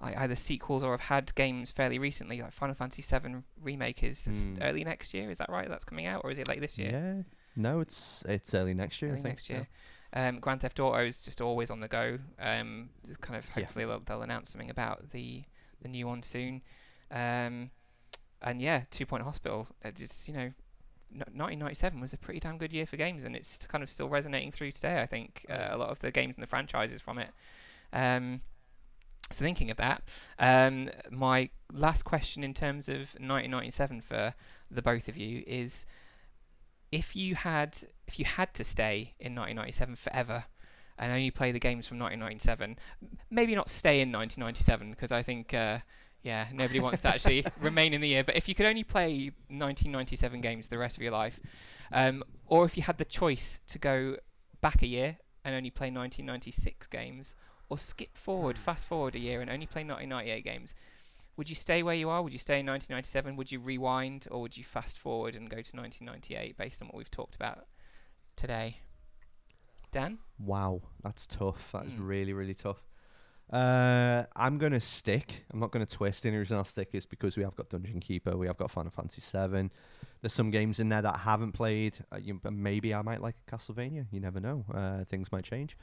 like either sequels or have had games fairly recently. Like Final Fantasy VII remake is Mm. early next year. Is that right? That's coming out, or is it late this year? Yeah, no, it's it's early next year. I early think. next year. Um, Grand Theft Auto is just always on the go. Um, kind of Yeah. hopefully they'll, they'll announce something about the the new one soon. Um, and yeah, Two Point Hospital. uh, It's you know, 1997 was a pretty damn good year for games, and it's kind of still resonating through today. I think uh, a lot of the games and the franchises from it. Um, so thinking of that, um, my last question in terms of 1997 for the both of you is if you had if you had to stay in 1997 forever and only play the games from 1997 maybe not stay in 1997 because i think uh, Yeah, nobody wants to actually remain in the year. But if you could only play 1997 games the rest of your life, um, or if you had the choice to go back a year and only play 1996 games, or skip forward, fast forward a year and only play 1998 games, would you stay where you are? Would you stay in 1997? Would you rewind, or would you fast forward and go to 1998 based on what we've talked about today? Dan? Wow, that's tough. That is Mm. really, really tough. Uh, I'm gonna stick. I'm not gonna twist. The only reason I'll stick is because we have got Dungeon Keeper. We have got Final Fantasy Seven. There's some games in there that I haven't played. Uh, you, maybe I might like Castlevania. You never know. Uh, things might change.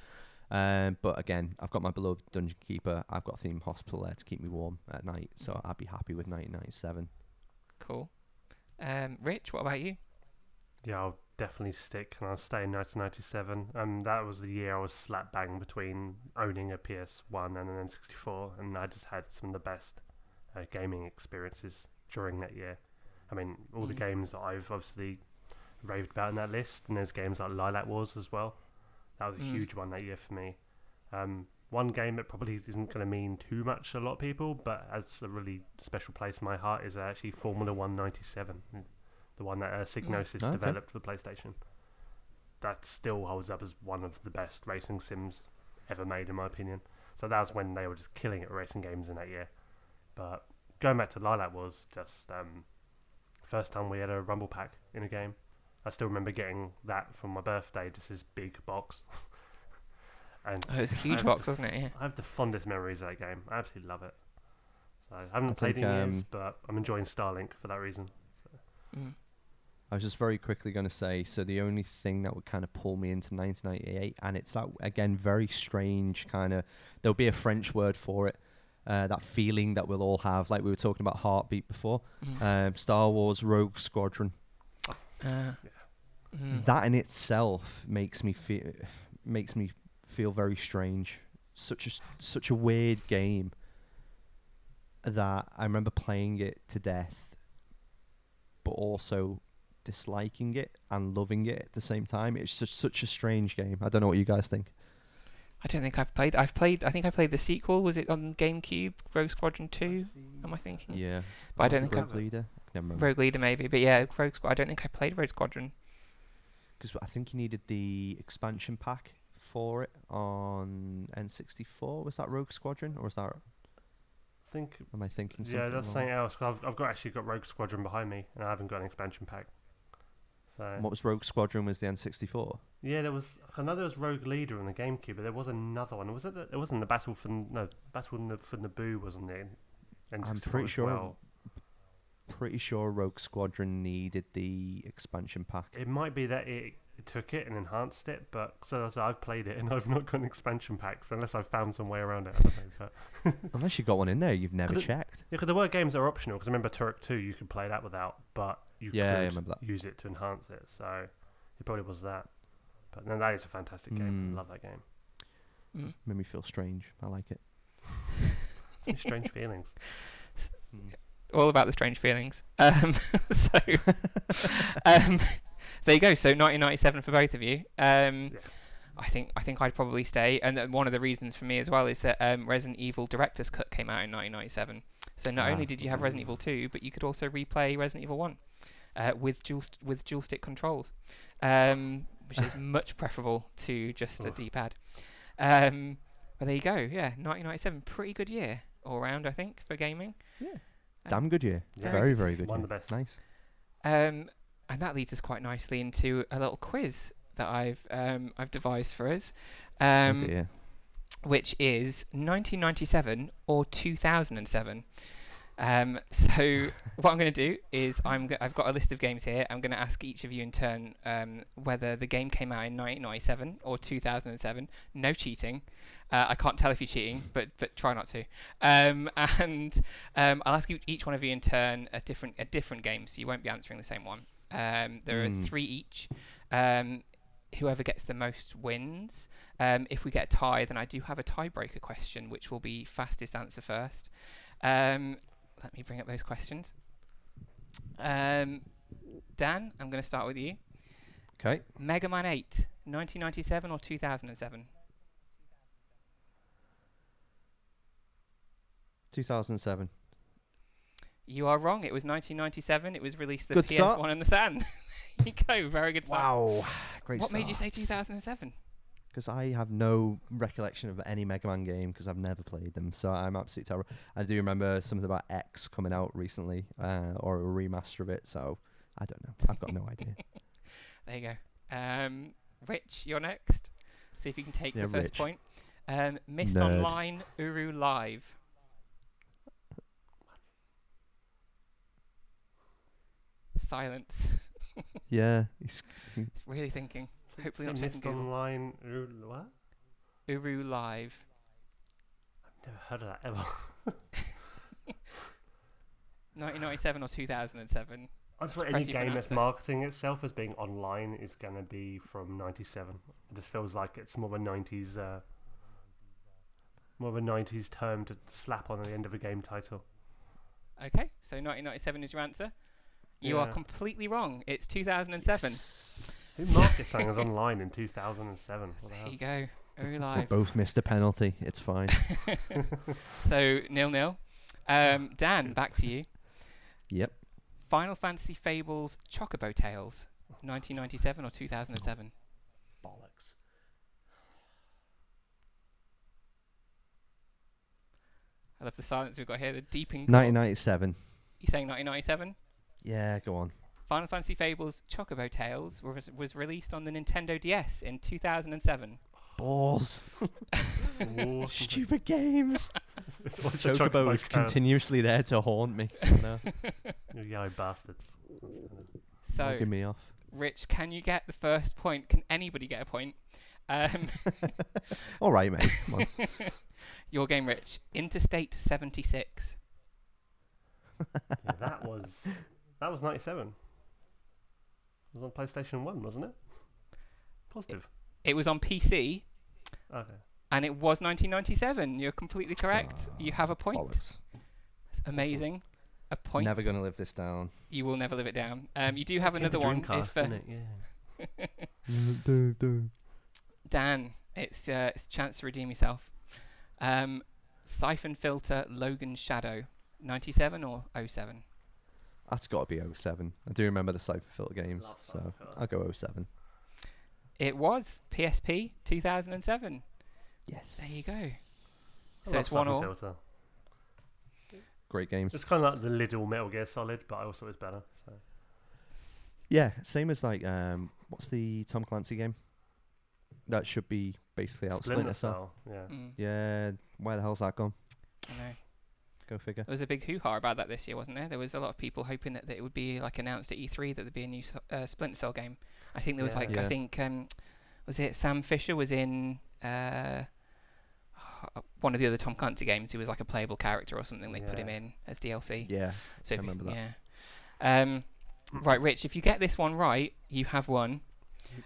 Um, but again, I've got my beloved Dungeon Keeper. I've got a Theme Hospital there to keep me warm at night. So I'd be happy with 1997. Cool. Um, Rich, what about you? Yeah, I'll definitely stick and I'll stay in 1997. Um, that was the year I was slap bang between owning a PS1 and an N64, and I just had some of the best uh, gaming experiences during that year. I mean, all the Mm. games that I've obviously raved about in that list, and there's games like Lylat Wars as well. That was a Mm. huge one that year for me. Um, one game that probably isn't going to mean too much to a lot of people, but as a really special place in my heart is actually Formula One ninety seven, the one that uh, Psygnosis Okay. developed for the PlayStation. That still holds up as one of the best racing sims ever made, in my opinion. So that was when they were just killing it racing games in that year. But going back to Lylat Wars just um, first time we had a Rumble Pack in a game. I still remember getting that for my birthday, just this big box. and Oh, it was a huge box, the wasn't it? Yeah. I have the fondest memories of that game. I absolutely love it. So I haven't I played think, in years, um, but I'm enjoying Starlink for that reason. Mm. I was just very quickly going to say so the only thing that would kind of pull me into 1998, and it's that again very strange kind of there'll be a French word for it. Uh, that feeling that we'll all have, like we were talking about heartbeat before. Mm. Um, Star Wars Rogue Squadron. Uh, mm. That in itself makes me feel makes me feel very strange. Such a such a weird game that I remember playing it to death, but also disliking it and loving it at the same time. It's just such a strange game. I don't know what you guys think. I don't think I've played. I've played. I think I played the sequel. Was it on GameCube? Rogue Squadron Two. Am I thinking? Yeah, But I don't think Rogue I've- Leader. I can never remember Rogue Leader maybe. But yeah, Rogue Squad. I don't think I played Rogue Squadron. Because I think you needed the expansion pack for it on N64. Was that Rogue Squadron or was that? I think Am I thinking? yeah, that's wrong? something else. I've I've got actually got Rogue Squadron behind me, and I haven't got an expansion pack. So What was Rogue Squadron? Was the N64? yeah, there was. I know there was Rogue Leader on the GameCube, but there was another one. Was it? The, it wasn't the Battle for no Battle for Naboo, wasn't it? in I'm pretty sure- well. Pretty sure Rogue Squadron needed the expansion pack. It might be that it, it took it and enhanced it, but so, so I've played it and I've not got an expansion packs unless I've found some way around it. I don't know, but Unless you got one in there, you've never Could it- checked. Yeah, 'cause there were games that were optional. Because I remember Turok 2, you could play that without, but you Yeah, I could remember that. use it to enhance it. So it probably was that. But no, that is a fantastic game. Mm. I love that game. Mm. Made me feel strange. I like it. Strange feelings. All about the strange feelings. Um, so, um, there you go. So 1997 for both of you. Um, Yeah. I think I think I'd probably stay, and uh, one of the reasons for me as well is that um, Resident Evil Director's Cut came out in 1997. So not Ah. only did you have Resident Evil 2, but you could also replay Resident Evil 1 uh, with dual st- with dual stick controls, um, which is much preferable to just a Oof. D-pad. Um, but there you go. Yeah, 1997, pretty good year all round, I think, for gaming. Damn good year. Yeah. Very, very good. One year. of the best. Nice. Um, and that leads us quite nicely into a little quiz that I've um, I've devised for us, um, oh dear. which is 1997 or 2007. Um, so what I'm going to do is I'm go- I've got a list of games here. I'm going to ask each of you in turn um, whether the game came out in 1997 or 2007. No cheating. Uh, I can't tell if you're cheating, but but try not to. Um, and um, I'll ask you, each one of you in turn a different a different game, so you won't be answering the same one. Um, there are Mm. three each. Um, whoever gets the most wins. Um, if we get a tie, then I do have a tiebreaker question, which will be fastest answer first. Um, let me bring up those questions. Um, Dan, I'm going to start with you. Okay. Mega Man 8, 1997 or 2007? 2007. You are wrong. It was 1997. It was released the Good PS1 start. and the Saturn. you go. Very good start. Wow, great. What made you say 2007? Because I have no recollection of any Mega Man game because I've never played them, so I'm absolutely terrible. I do remember something about X coming out recently, uh, or a remaster of it. So I don't know. I've got no idea. There you go. Um, Rich, you're next. See if you can take Yeah, the first Rich. point. Um, Myst Nerd. Online Uru Live. Silence. yeah, it's, It's really thinking. Hopefully not Google. online. What? Uru Live. I've never heard of that ever. 1997 or 2007. I just thought any you for an game that's marketing itself as being online is going to be from 97. It just feels like it's more of a 90s, uh, more of a 90s term to slap on the end of a game title. Okay, so 1997 is your answer. You are completely wrong. It's 2007. Who markets something as online in 2007? What the There hell? you go. Uru we Live. both missed a penalty. It's fine. so nil nil. Um, Dan, back to you. yep. Final Fantasy Fables Chocobo Tales, 1997 or 2007? Bollocks. I love the silence we've got here. The deep in. 1997. You saying 1997? Yeah, go on. Final Fantasy Fables Chocobo Tales was, was released on the Nintendo DS in 2007. Balls. Stupid games. it's always a Chocobo Chocobo is curse. continuously there to haunt me. you know, You yellow bastards. So, Bugging me off. Rich, can you get the first point? Can anybody get a point? Um, All right, mate. Come on. your game, Rich. Interstate 76. Yeah, that was that was 97. It was on PlayStation 1, wasn't it? Positive. It was on PC Okay. and it was 1997. You're completely correct. you have a point. Bollocks. It's amazing. A point. Never gonna live this down. You will never live it down. Um, you do have another one. Dreamcast, If, uh, didn't it? Yeah. Dan, it's uh, it's a chance to redeem yourself. Um, Siphon Filter Logan Shadow, 97 or 07? That's got to be 07. I do remember the Siphon Filter games, Love so Siphon I'll go 07. It was PSP 2007. Yes. There you go. I So it's one Siphon all. Filter. Great games. It's kind of like the little Metal Gear Solid, but I also it's better. So. Yeah, same as like um, what's the Tom Clancy game? That should be basically out Splinter, Cell. Cell. Yeah. Mm, Yeah, where the hell's that gone? I know. Go figure. There was a big hoo-ha about that this year, wasn't there? There was a lot of people hoping that, that it would be like announced at E3 that there'd be a new uh, Splinter Cell game. I think there was Yeah. like I think um, was it Sam Fisher was in uh, one of the other Tom Clancy games. He was like a playable character or something. They put him in as DLC. Yeah, So I if you- remember that. Yeah. Um, right, Rich. If you get this one right, you have won.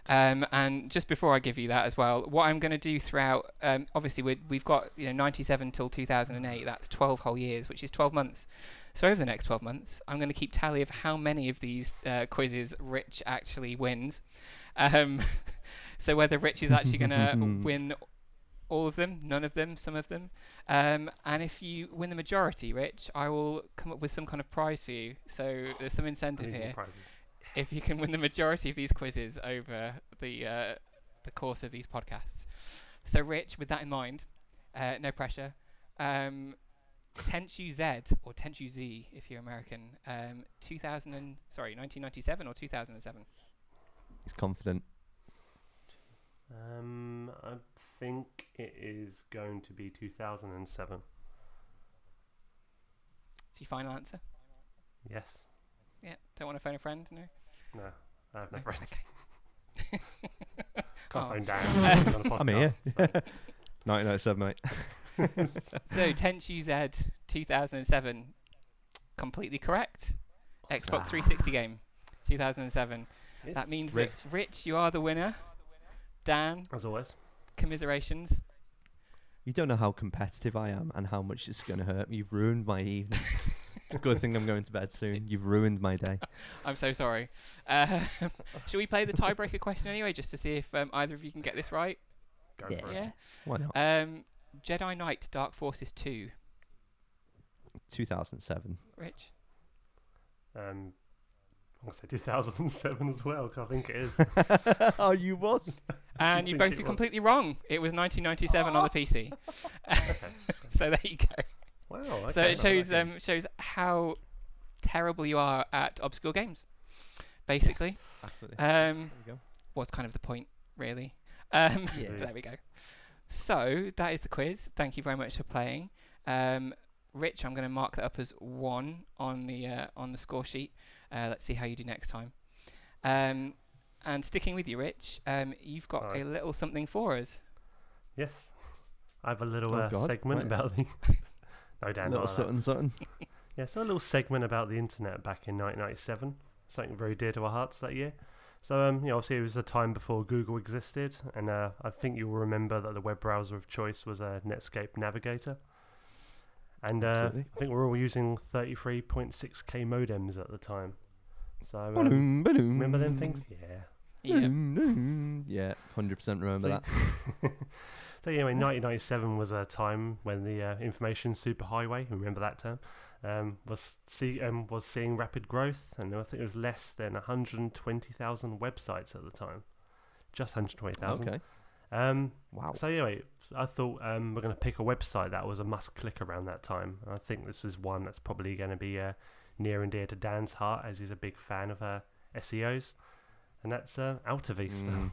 Um, and just before I give you that as well, what I'm going to do throughout, um, obviously we we've got you know 97 till 2008. That's 12 whole years, which is 12 months. So over the next 12 months, I'm going to keep tally of how many of these uh, quizzes Rich actually wins. Um, so whether Rich is actually going to win all of them, none of them, some of them. Um, and if you win the majority, Rich, I will come up with some kind of prize for you. So there's some incentive here prizes. If you can win the majority of these quizzes over the uh, the course of these podcasts. So, Rich, with that in mind, uh, no pressure. Um, Tenchu Z or Tenchu Z, if you're American, um, 2000 and, sorry, 1997 or 2007. he's confident. Um, I think it is going to be 2007. It's your final answer. Yes. Yeah. Don't want to phone a friend. No. No, I have no No, friends. Okay. Can't Oh. phone down. on a I'm here. podcast, so- 1997, mate. So Tenchu Z 2007, completely correct. Xbox ah. 360 game, 2007. It's That means rigged. that Rich, you are the winner. Dan, As always. commiserations. You don't know how competitive I am and how much it's going to hurt me. You've ruined my evening. It's a good thing I'm going to bed soon. You've ruined my day. I'm so sorry. Uh, should we play the tiebreaker question anyway, just to see if um, either of you can get this right? Go Yeah. for it. Yeah. Why not? Um, Jedi Knight Dark Forces 2. 2007. Rich. Um, I'm gonna say 2007 as well. 'cause I think it is. oh, you was. And you both it were completely wrong. It was 1997 on the PC. so there you go. Wow. so it shows um, shows how terrible you are at obscure games. Basically, Absolutely. um, There you go. was kind of the point, really. Um, Yeah. there we go. So that is the quiz. Thank you very much for playing. Um, Rich, I'm going to mark that up as one on the uh, on the score sheet. Uh, let's see how you do next time. Um, and sticking with you, Rich, um, you've got Alright. a little something for us. Yes. I have a little Oh, uh, segment Right. about the. no, Dan. Little not like that. something, something. Yeah, so a little segment about the internet back in 1997, something very dear to our hearts that year. So, um, you know, obviously it was a time before Google existed, and uh, I think you'll remember that the web browser of choice was a Netscape Navigator. And uh, I think we we're all using 33.6k modems at the time. So, um, Ba-doom, ba-doom. remember them things? Yeah. Yeah. Ba-doom, ba-doom. Yeah, 100% remember So- that. So anyway, 1997 was a time when the uh, information superhighway, remember that term, um, was see um, was seeing rapid growth, and I think it was less than 120,000 websites at the time, just 120,000. Okay. Um, Wow. so anyway, I thought um, we're going to pick a website that was a must click around that time. I think this is one that's probably going to be uh, near and dear to Dan's heart, as he's a big fan of uh, SEOs, and that's uh, AltaVista. Mm.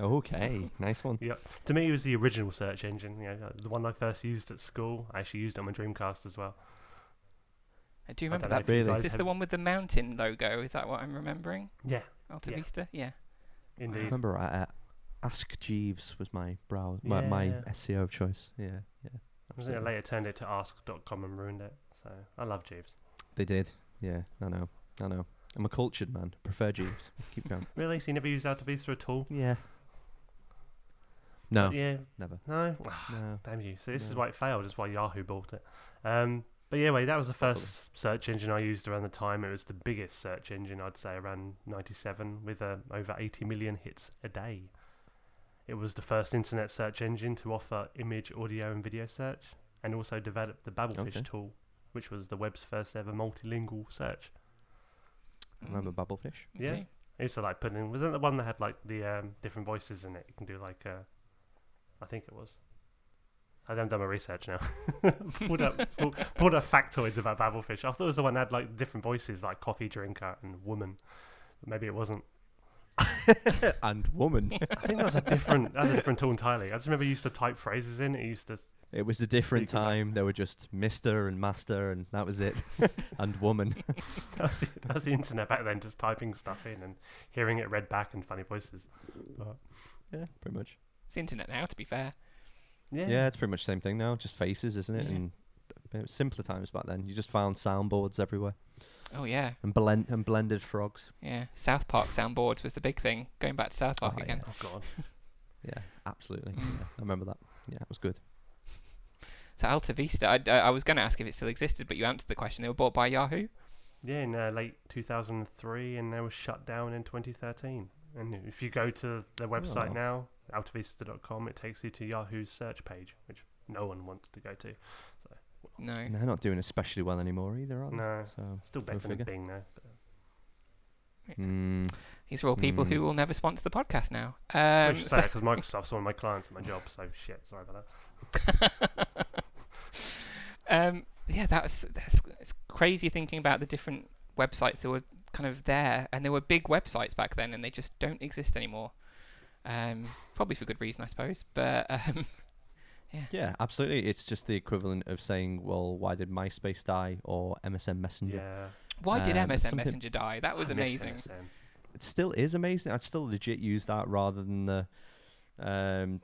Okay, nice one. To me, it was the original search engine. You know, the one I first used at school. I actually used it on my Dreamcast as well. I do I remember don't that. Really? Is guys this the one with the mountain logo? Is that what I'm remembering? Yeah, Alta Yeah. Vista? Yeah. Indeed. I remember right, uh, Ask Jeeves was my brow, my, my Yeah. SEO of choice. Yeah, yeah. I think I absolutely. later turned it to ask.com and ruined it. So I love Jeeves. They did. Yeah, I know. I know. I'm a cultured man. Prefer Jeeves. Keep going. Really? So you never used AltaVista at all? Yeah. No, yeah. never. No. No. Damn you. So this is No. why it failed. Is why Yahoo bought it. Um, but yeah, wait, that was the first search engine I used around the time. It was the biggest search engine I'd say around '97, with uh, over 80 million hits a day. It was the first internet search engine to offer image, audio, and video search, and also developed the Babelfish Okay. tool, which was the web's first ever multilingual search. Remember Babelfish? Yeah. too. I used to like putting in. Wasn't the one that had like the um, different voices in it? You can do like. Uh, I think it was. I haven't done my research now. pulled up pulled, pulled up factoids about Babelfish. I thought it was the one that had like different voices, like coffee drinker and woman. Maybe it wasn't. and woman. I think that was a different. That was a different tool entirely. I just remember you used to type phrases in. It used to. It was a different Speaking of- time. There were just Mister and Master, and that was it. and woman. That was, the, that was the internet back then, just typing stuff in and hearing it read back in funny voices. But, Yeah, pretty much. It's the internet now, to be fair. yeah. Yeah, it's pretty much the same thing now. Just faces, isn't it? Yeah. And uh, simpler times back then. You just found soundboards everywhere Oh, yeah. and blend and blended frogs. Yeah. South Park soundboards was the big thing. Going back to South Park Oh, again. Oh god. Yeah, absolutely. Mm. Yeah, I remember that. Yeah, it was good. So Alta Vista, I, I, I was going to ask if it still existed, but you answered the question. They were bought by Yahoo. Yeah, in uh, late 2003, and they were shut down in 2013. And if you go to their website Oh. now, altavista.com, it takes you to Yahoo's search page, which no one wants to go to. No. And they're not doing especially well anymore either, are they? No, So, still better than figure. Bing now. But mm, These are all people who Mm. will never sponsor the podcast now. I Um, should so- say because Microsoft's one of my clients at my job, so shit. Sorry about that. um, yeah, that's, that's it's crazy thinking about the different websites that were kind of there, and there were big websites back then, and they just don't exist anymore. Um, probably for good reason, I suppose. But um, yeah, absolutely. It's just the equivalent of saying, "Well, why did MySpace die?" or MSN Messenger. Yeah, why did Um, MSN something- Messenger die? That was I amazing. MSN. It still is amazing. I'd still legit use that rather than the um,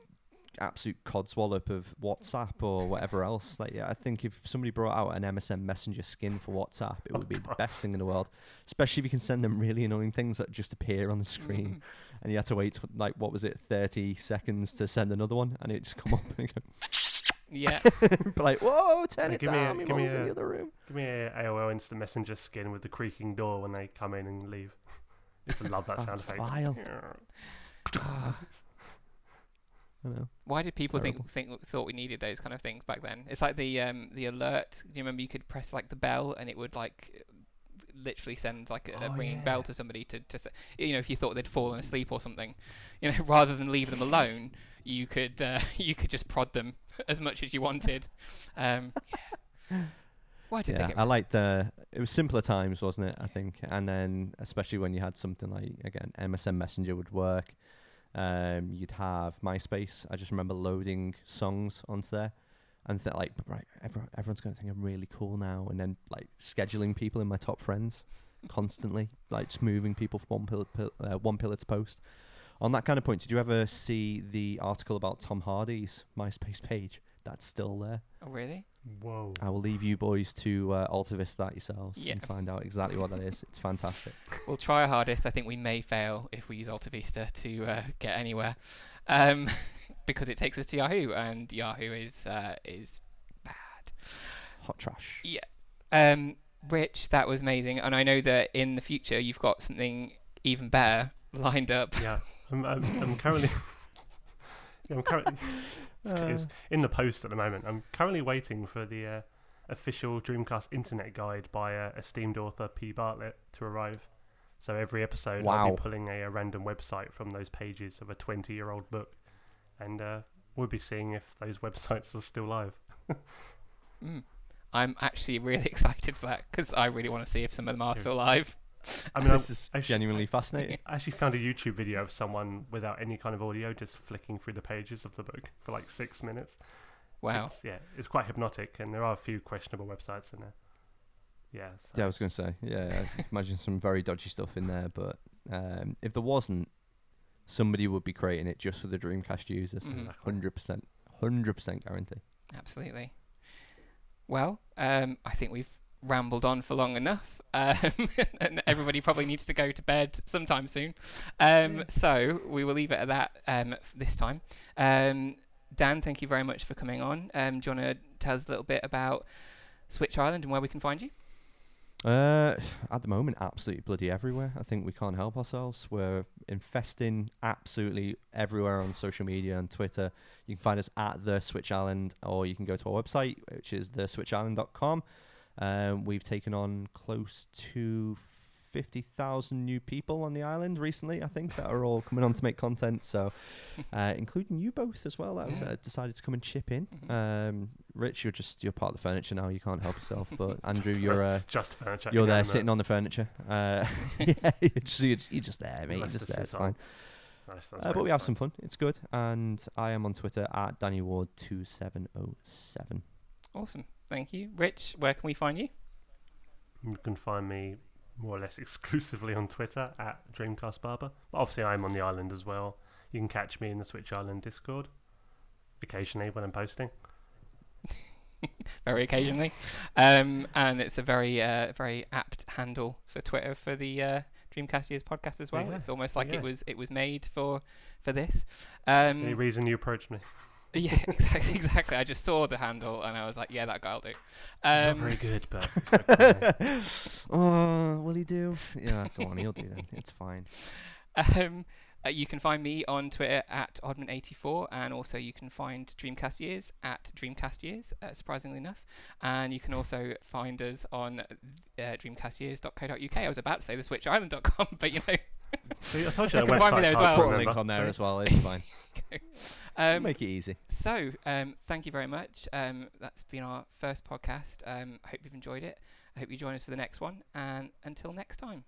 absolute codswallop of WhatsApp or whatever else. Like, yeah, I think if somebody brought out an MSN Messenger skin for WhatsApp, it Oh, would be the best thing in the world. Especially if you can send them really annoying things that just appear on the screen, and you had to wait for, like what was it, thirty seconds to send another one, and it just come up and go, Yeah. be like, whoa, turn Yeah, it give me a- down. Give me mum's in a- the other room. Give me a AOL Instant Messenger skin with the creaking door when they come in and leave. I used love that sound That's effect. vile. I know. Why did people Terrible. think think thought we needed those kind of things back then? It's like the um the alert. Do you remember you could press like the bell and it would like literally send like a, a Oh, ringing yeah. bell to somebody to to say, you know if you thought they'd fallen asleep or something, you know rather than leave them alone, you could uh, you could just prod them as much as you wanted. Um, yeah. Why did they get I liked the. It was simpler times, wasn't it? I think, and then especially when you had something like again, MSN Messenger would work. Um, you'd have MySpace. I just remember loading songs onto there, and th- like, right, everyone, everyone's going to think I'm really cool now, and then like scheduling people in my top friends constantly, like just moving people from one pillar, pil- uh, one pillar to post. On that kind of point, did you ever see the article about Tom Hardy's MySpace page? That's still there. Oh really? Whoa. I will leave you boys to uh, AltaVista that yourselves Yeah. and find out exactly what that is. It's fantastic. We'll try our hardest. I think we may fail if we use AltaVista to uh, get anywhere, um, because it takes us to Yahoo, and Yahoo is uh, is bad. Hot trash. Yeah. Um, Rich, that was amazing, and I know that in the future you've got something even better lined up. Yeah, I'm, I'm, I'm currently. I'm currently. It's, it's in the post at the moment. I'm currently waiting for the uh, official Dreamcast Internet Guide by uh, esteemed author P. Bartlett to arrive. So every episode, I'll be pulling a, a random website from those pages of a 20-year-old book, and uh, we'll be seeing if those websites are still live. Mm. I'm actually really excited for that because I really want to see if some of them are still alive. I mean, I, this is I sh- genuinely fascinating. I actually found a YouTube video of someone without any kind of audio just flicking through the pages of the book for like six minutes. Wow. It's, yeah, it's quite hypnotic, and there are a few questionable websites in there. Yeah. So. Yeah, I was going to say. Yeah, I imagine some very dodgy stuff in there, but um, if there wasn't, somebody would be creating it just for the Dreamcast users. Mhm. Hundred percent, hundred percent guarantee. Absolutely. Well, um, I think we've rambled on for long enough, um, and everybody probably needs to go to bed sometime soon. Um, So we will leave it at that um, this time. Um, Dan, thank you very much for coming on. Um, do you want to tell us a little bit about Switch Island and where we can find you? Uh, at the moment, absolutely bloody everywhere. I think we can't help ourselves. We're infesting absolutely everywhere on social media and Twitter. You can find us at the Switch Island, or you can go to our website, which is theswitchisland.com. Um, we've taken on close to fifty thousand new people on the island recently. I think that are all coming on to make content. So, uh, including you both as well, that have uh, decided to come and chip in. Mhm. Um, Rich, you're just you're part of the furniture now. You can't help yourself. But Andrew, Just you're uh, Just furniture. you're there inanimate. sitting on the furniture. Uh, yeah, you're just, you're, just, you're just there, mate. You're just there. It's on. fine. Nice, that's Uh, but we have some fun. It's good. And I am on Twitter at Danny Ward two seven zero seven. Awesome. Thank you. Rich, where can we find you? You can find me more or less exclusively on Twitter at Dreamcast Barber. But obviously, I'm on the island as well. You can catch me in the Switch Island Discord occasionally when I'm posting. very occasionally. Um, and it's a very, uh, very apt handle for Twitter for the uh, Dreamcast Years podcast as well. Yeah, It's almost like yeah. it was it was made for for this. That's the Um, reason you approached me. yeah, exactly, exactly. I just saw the handle and I was like, yeah, that guy'll do. It's not Um, very good, but oh, will he do? Yeah, go on. He'll do then. It's fine. Um, uh, you can find me on Twitter at Oddman84, and also you can find Dreamcast Years at Dreamcast Years, uh, surprisingly enough. And you can also find us on uh, dreamcastyears.co.uk. I was about to say the switchisland.com, but you know. See, I told you You that can find me there as hard to well. Put a link on there See? as well. It's fine. um, Make it easy. so, um, thank you very much. Um, that's been our first podcast. Um, I hope you've enjoyed it. I hope you join us for the next one. And until next time.